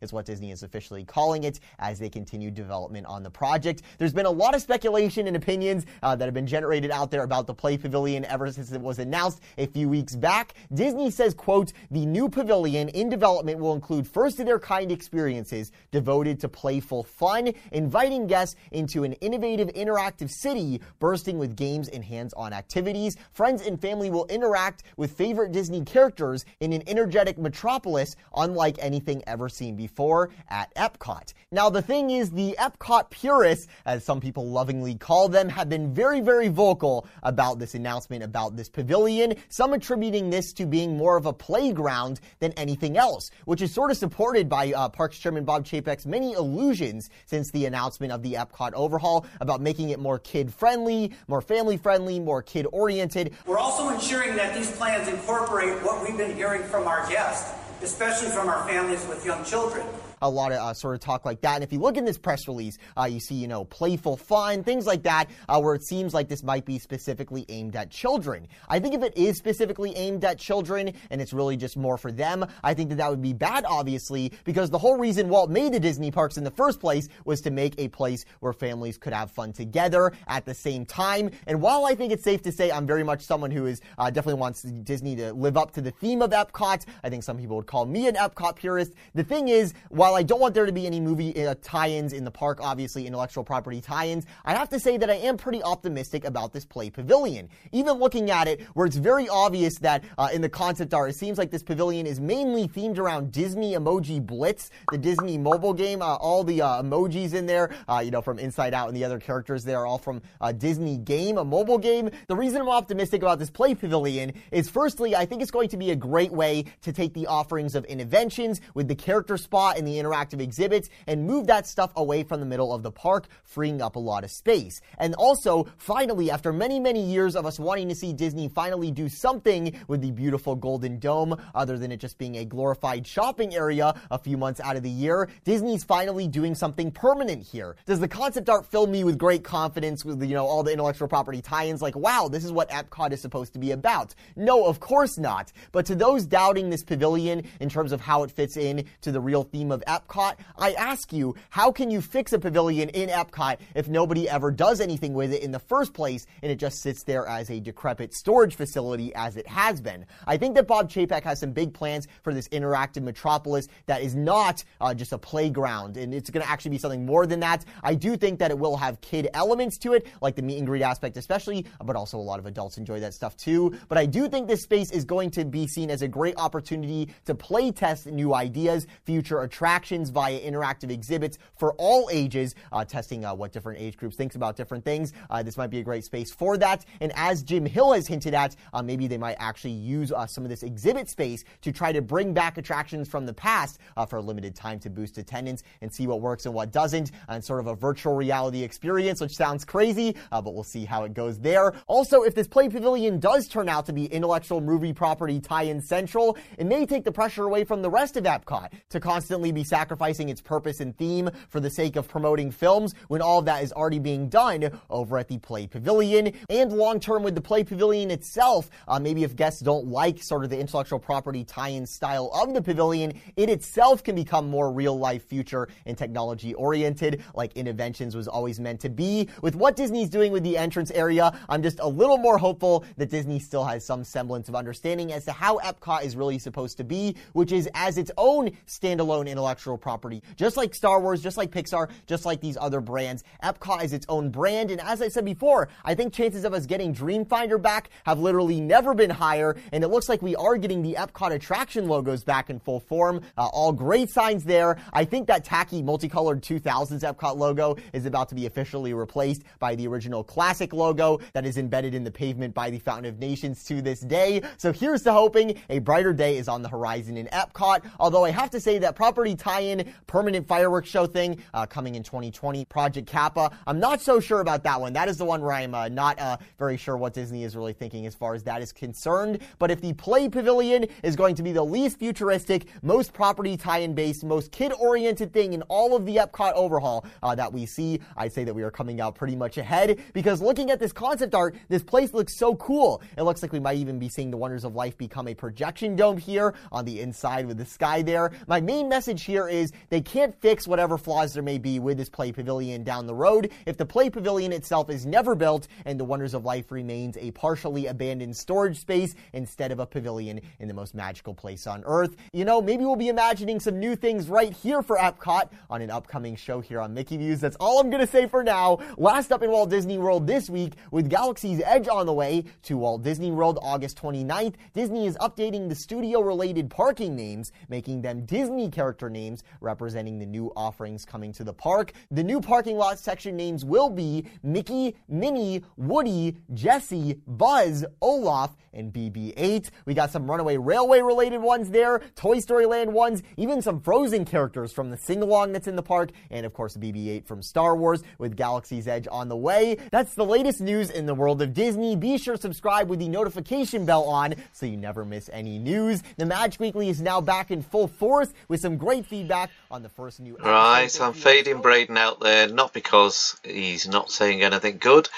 is what Disney is officially calling it as they continue development on the project. There's been a lot of speculation and opinions uh, that have been generated out there about the Play Pavilion ever since it was announced a few weeks back. Disney says, quote, the new pavilion in development will include first of their kind experiences devoted to playful fun, inviting guests into an innovative interactive city bursting with games and hands-on activities. Friends and family will interact with favorite Disney characters in an energetic metropolis unlike anything ever seen before at Epcot. Now the thing is the Epcot purists, as some people lovingly call them, have been very, very vocal about this announcement about this pavilion, some attributing this to being more of a playground than anything else, which is sort of supported by uh, Parks Chairman Bob Chapek's many illusions since the announcement of the Epcot overhaul about making it more kid friendly, more family friendly, more kid oriented. We're also ensuring that these plans incorporate what we've been hearing from our guests, especially from our families with young children a lot of uh, sort of talk like that. And if you look in this press release, uh, you see, you know, playful fun, things like that, uh, where it seems like this might be specifically aimed at children. I think if it is specifically aimed at children and it's really just more for them, I think that that would be bad, obviously, because the whole reason Walt made the Disney parks in the first place was to make a place where families could have fun together at the same time. And while I think it's safe to say I'm very much someone who is uh, definitely wants Disney to live up to the theme of Epcot, I think some people would call me an Epcot purist. The thing is, while while I don't want there to be any movie uh, tie-ins in the park, obviously intellectual property tie-ins, I have to say that I am pretty optimistic about this play pavilion. Even looking at it, where it's very obvious that uh, in the concept art, it seems like this pavilion is mainly themed around Disney Emoji Blitz, the Disney mobile game. Uh, all the uh, emojis in there, uh, you know, from Inside Out and the other characters there are all from a Disney game, a mobile game. The reason I'm optimistic about this play pavilion is firstly, I think it's going to be a great way to take the offerings of Innoventions with the character spot and the interactive exhibits and move that stuff away from the middle of the park, freeing up a lot of space. And also, finally, after many, many years of us wanting to see Disney finally do something with the beautiful Golden Dome, other than it just being a glorified shopping area a few months out of the year, Disney's finally doing something permanent here. Does the concept art fill me with great confidence with, you know, all the intellectual property tie-ins like, wow, this is what Epcot is supposed to be about? No, of course not. But to those doubting this pavilion in terms of how it fits in to the real theme of Epcot, I ask you, how can you fix a pavilion in Epcot if nobody ever does anything with it in the first place and it just sits there as a decrepit storage facility as it has been? I think that Bob Chapek has some big plans for this interactive metropolis that is not uh, just a playground and it's going to actually be something more than that. I do think that it will have kid elements to it, like the meet and greet aspect especially, but also a lot of adults enjoy that stuff too. But I do think this space is going to be seen as a great opportunity to play test new ideas, future attractions via interactive exhibits for all ages, uh, testing uh, what different age groups thinks about different things. Uh, this might be a great space for that. And as Jim Hill has hinted at, uh, maybe they might actually use uh, some of this exhibit space to try to bring back attractions from the past for a limited time to boost attendance and see what works and what doesn't, and sort of a virtual reality experience, which sounds crazy, but we'll see how it goes there. Also, if this play pavilion does turn out to be intellectual movie property tie-in central, it may take the pressure away from the rest of Epcot to constantly be sacrificing its purpose and theme for the sake of promoting films when all of that is already being done over at the Play Pavilion. And long term with the Play Pavilion itself, uh, maybe if guests don't like sort of the intellectual property tie-in style of the pavilion, it itself can become more real life future and technology oriented, like Innoventions was always meant to be. With what Disney's doing with the entrance area, I'm just a little more hopeful that Disney still has some semblance of understanding as to how Epcot is really supposed to be, which is as its own standalone intellectual property. Just like Star Wars, just like Pixar, just like these other brands, Epcot is its own brand. And as I said before, I think chances of us getting Dreamfinder back have literally never been higher. And it looks like we are getting the Epcot attraction logos back in full form. Uh, all great signs there. I think that tacky multicolored 2000s Epcot logo is about to be officially replaced by the original classic logo that is embedded in the pavement by the Fountain of Nations to this day. So here's to hoping a brighter day is on the horizon in Epcot. Although I have to say that property tie-in permanent fireworks show thing uh, coming in 2020, Project Kappa, I'm not so sure about that one. That is the one where I'm uh, not uh, very sure what Disney is really thinking as far as that is concerned. But if the Play Pavilion is going to be the least futuristic, most property tie-in based, most kid-oriented thing in all of the Epcot overhaul uh, that we see, I'd say that we are coming out pretty much ahead because looking at this concept art, this place looks so cool. It looks like we might even be seeing the Wonders of Life become a projection dome here on the inside with the sky there. My main message here is they can't fix whatever flaws there may be with this Play Pavilion down the road if the Play Pavilion itself is never built and the Wonders of Life remains a partially abandoned storage space instead of a pavilion in the most magical place on earth. You know, maybe we'll be imagining some new things right here for Epcot on an upcoming show here on Mickey Views. That's all I'm going to say for now. Last up in Walt Disney World this week with Galaxy's Edge on the way to Walt Disney World August 29th. Disney is updating the studio related parking names, making them Disney character names representing the new offerings coming to the park. The new parking lot section names will be Mickey, Minnie, Woody, Jesse, Buzz, Olaf, and BB-8. We got some Runaway Railway related ones there, Toy Story Land ones, even some Frozen characters from the sing-along that's in the park, and of course BB-8 from Star Wars with Galaxy's Edge on the way. That's the latest news in the world of Disney. Be sure to subscribe with the notification bell on so you never miss any news. The Magic Weekly is now back in full force with some great feedback on the first new Right, I'm fading Braden out there, not because he's not saying anything good,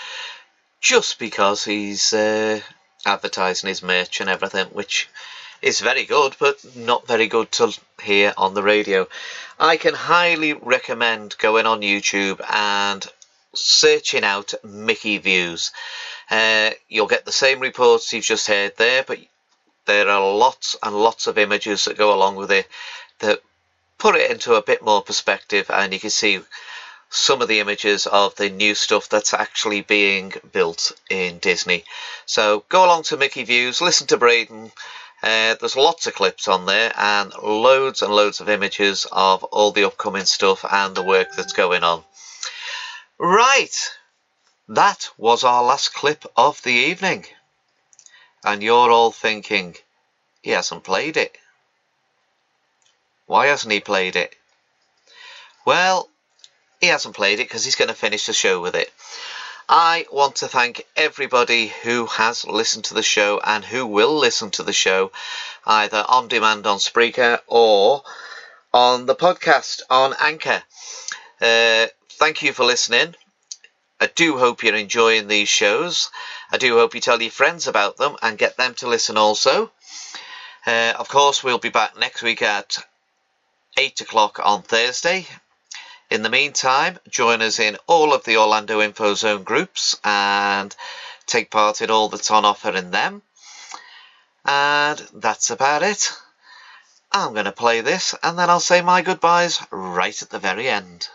just because he's uh, advertising his merch and everything, which is very good, but not very good to hear on the radio. I can highly recommend going on YouTube and searching out Mickey Views. Uh, you'll get the same reports you've just heard there, but there are lots and lots of images that go along with it that put it into a bit more perspective, and you can see some of the images of the new stuff that's actually being built in Disney. So go along to Mickey Views, listen to Braden. Uh, there's lots of clips on there and loads and loads of images of all the upcoming stuff and the work that's going on. Right, that was our last clip of the evening. And you're all thinking, he hasn't played it. Why hasn't he played it? Well, he hasn't played it because he's going to finish the show with it. I want to thank everybody who has listened to the show and who will listen to the show either on demand on Spreaker or on the podcast on Anchor. Uh, thank you for listening. I do hope you're enjoying these shows. I do hope you tell your friends about them and get them to listen also. Uh, of course, we'll be back next week at 8 o'clock on Thursday in the meantime, join us in all of the Orlando Info Zone groups and take part in all that's on offer in them. And that's about it. I'm going to play this and then I'll say my goodbyes right at the very end.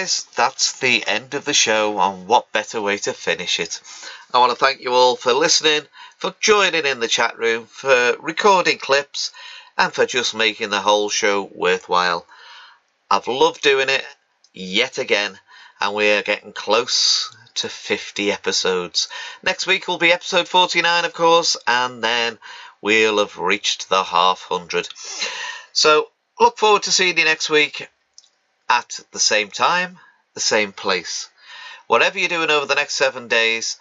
Guys. That's the end of the show, and what better way to finish it? I want to thank you all for listening, for joining in the chat room, for recording clips, and for just making the whole show worthwhile. I've loved doing it yet again, and we're getting close to 50 episodes. Next week will be episode 49, of course, and then we'll have reached the half hundred. So, look forward to seeing you next week at the same time, the same place. Whatever you're doing over the next seven days,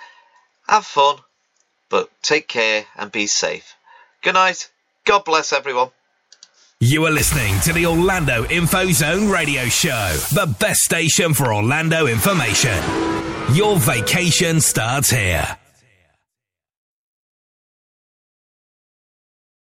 have fun, but take care and be safe. Good night. God bless everyone. You are listening to the Orlando Info Zone radio show, the best station for Orlando information. Your vacation starts here.